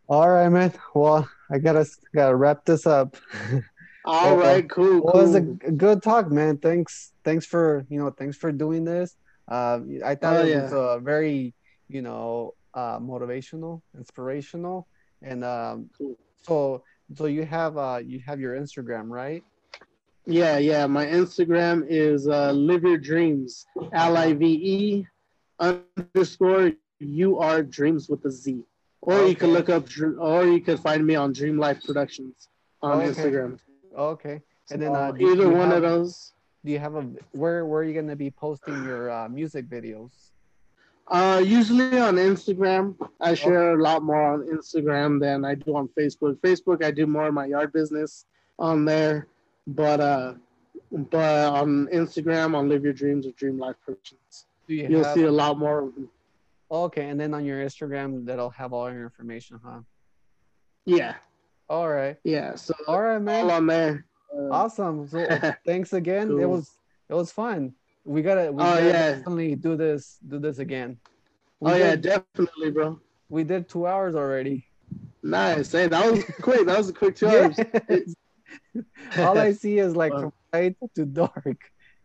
All right, man. Well, I gotta gotta wrap this up. all Well, right, cool. Well, it was a good talk, man. Thanks, thanks for you know, thanks for doing this. Uh, I thought Oh, it yeah. was uh, very, you know, uh, motivational, inspirational, and um, Cool. so so you have uh, you have your Instagram, right? Yeah, yeah. My Instagram is uh, live your dreams, L I V E underscore U R dreams with a Z. Or you can look up, or you can find me on Dream Life Productions on Okay. Instagram. Okay. And then uh, either one have, of those. Do you have a where where are you gonna be posting your uh, music videos? Uh, usually on Instagram, I share a lot more on Instagram than I do on Facebook. Facebook, I do more of my yard business on there, but uh, but on Instagram, on Live Your Dreams with Dream Life Productions, you you'll have see a lot more of them. okay? And then on your Instagram, that'll have all your information, huh? Yeah, All right. yeah. So All right, man. all man. on there. Uh, Awesome. So thanks again. It was it was fun. We gotta we Oh, gotta yeah. definitely do this do this again. We oh yeah, definitely, bro. we did two hours already. Nice. Hey, that was quick. That was a quick two hours. Yes. All I see is like from light to dark.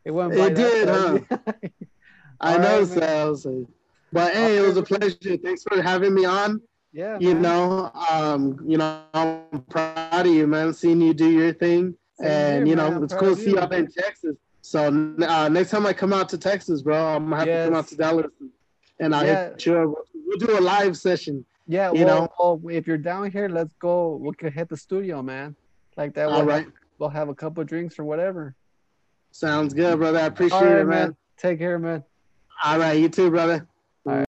It went It did, fast. I All know. right, so But hey, it was a pleasure. Thanks for having me on. Yeah. You man. know, um, you know, I'm proud of you, man. Seeing you do your thing, Same and here, you know, it's cool to see you. there in Texas. So uh, next time I come out to Texas, bro, I'm gonna have to come out to Dallas, and I'll Yeah. hit you. We'll do a live session. Yeah, you well, well, if you're down here, let's go. We can hit the studio, man. Like that. All We'll, right, have, we'll have a couple drinks or whatever. sounds good, brother. I appreciate right, it, man. man. Take care, man. All right, you too, brother.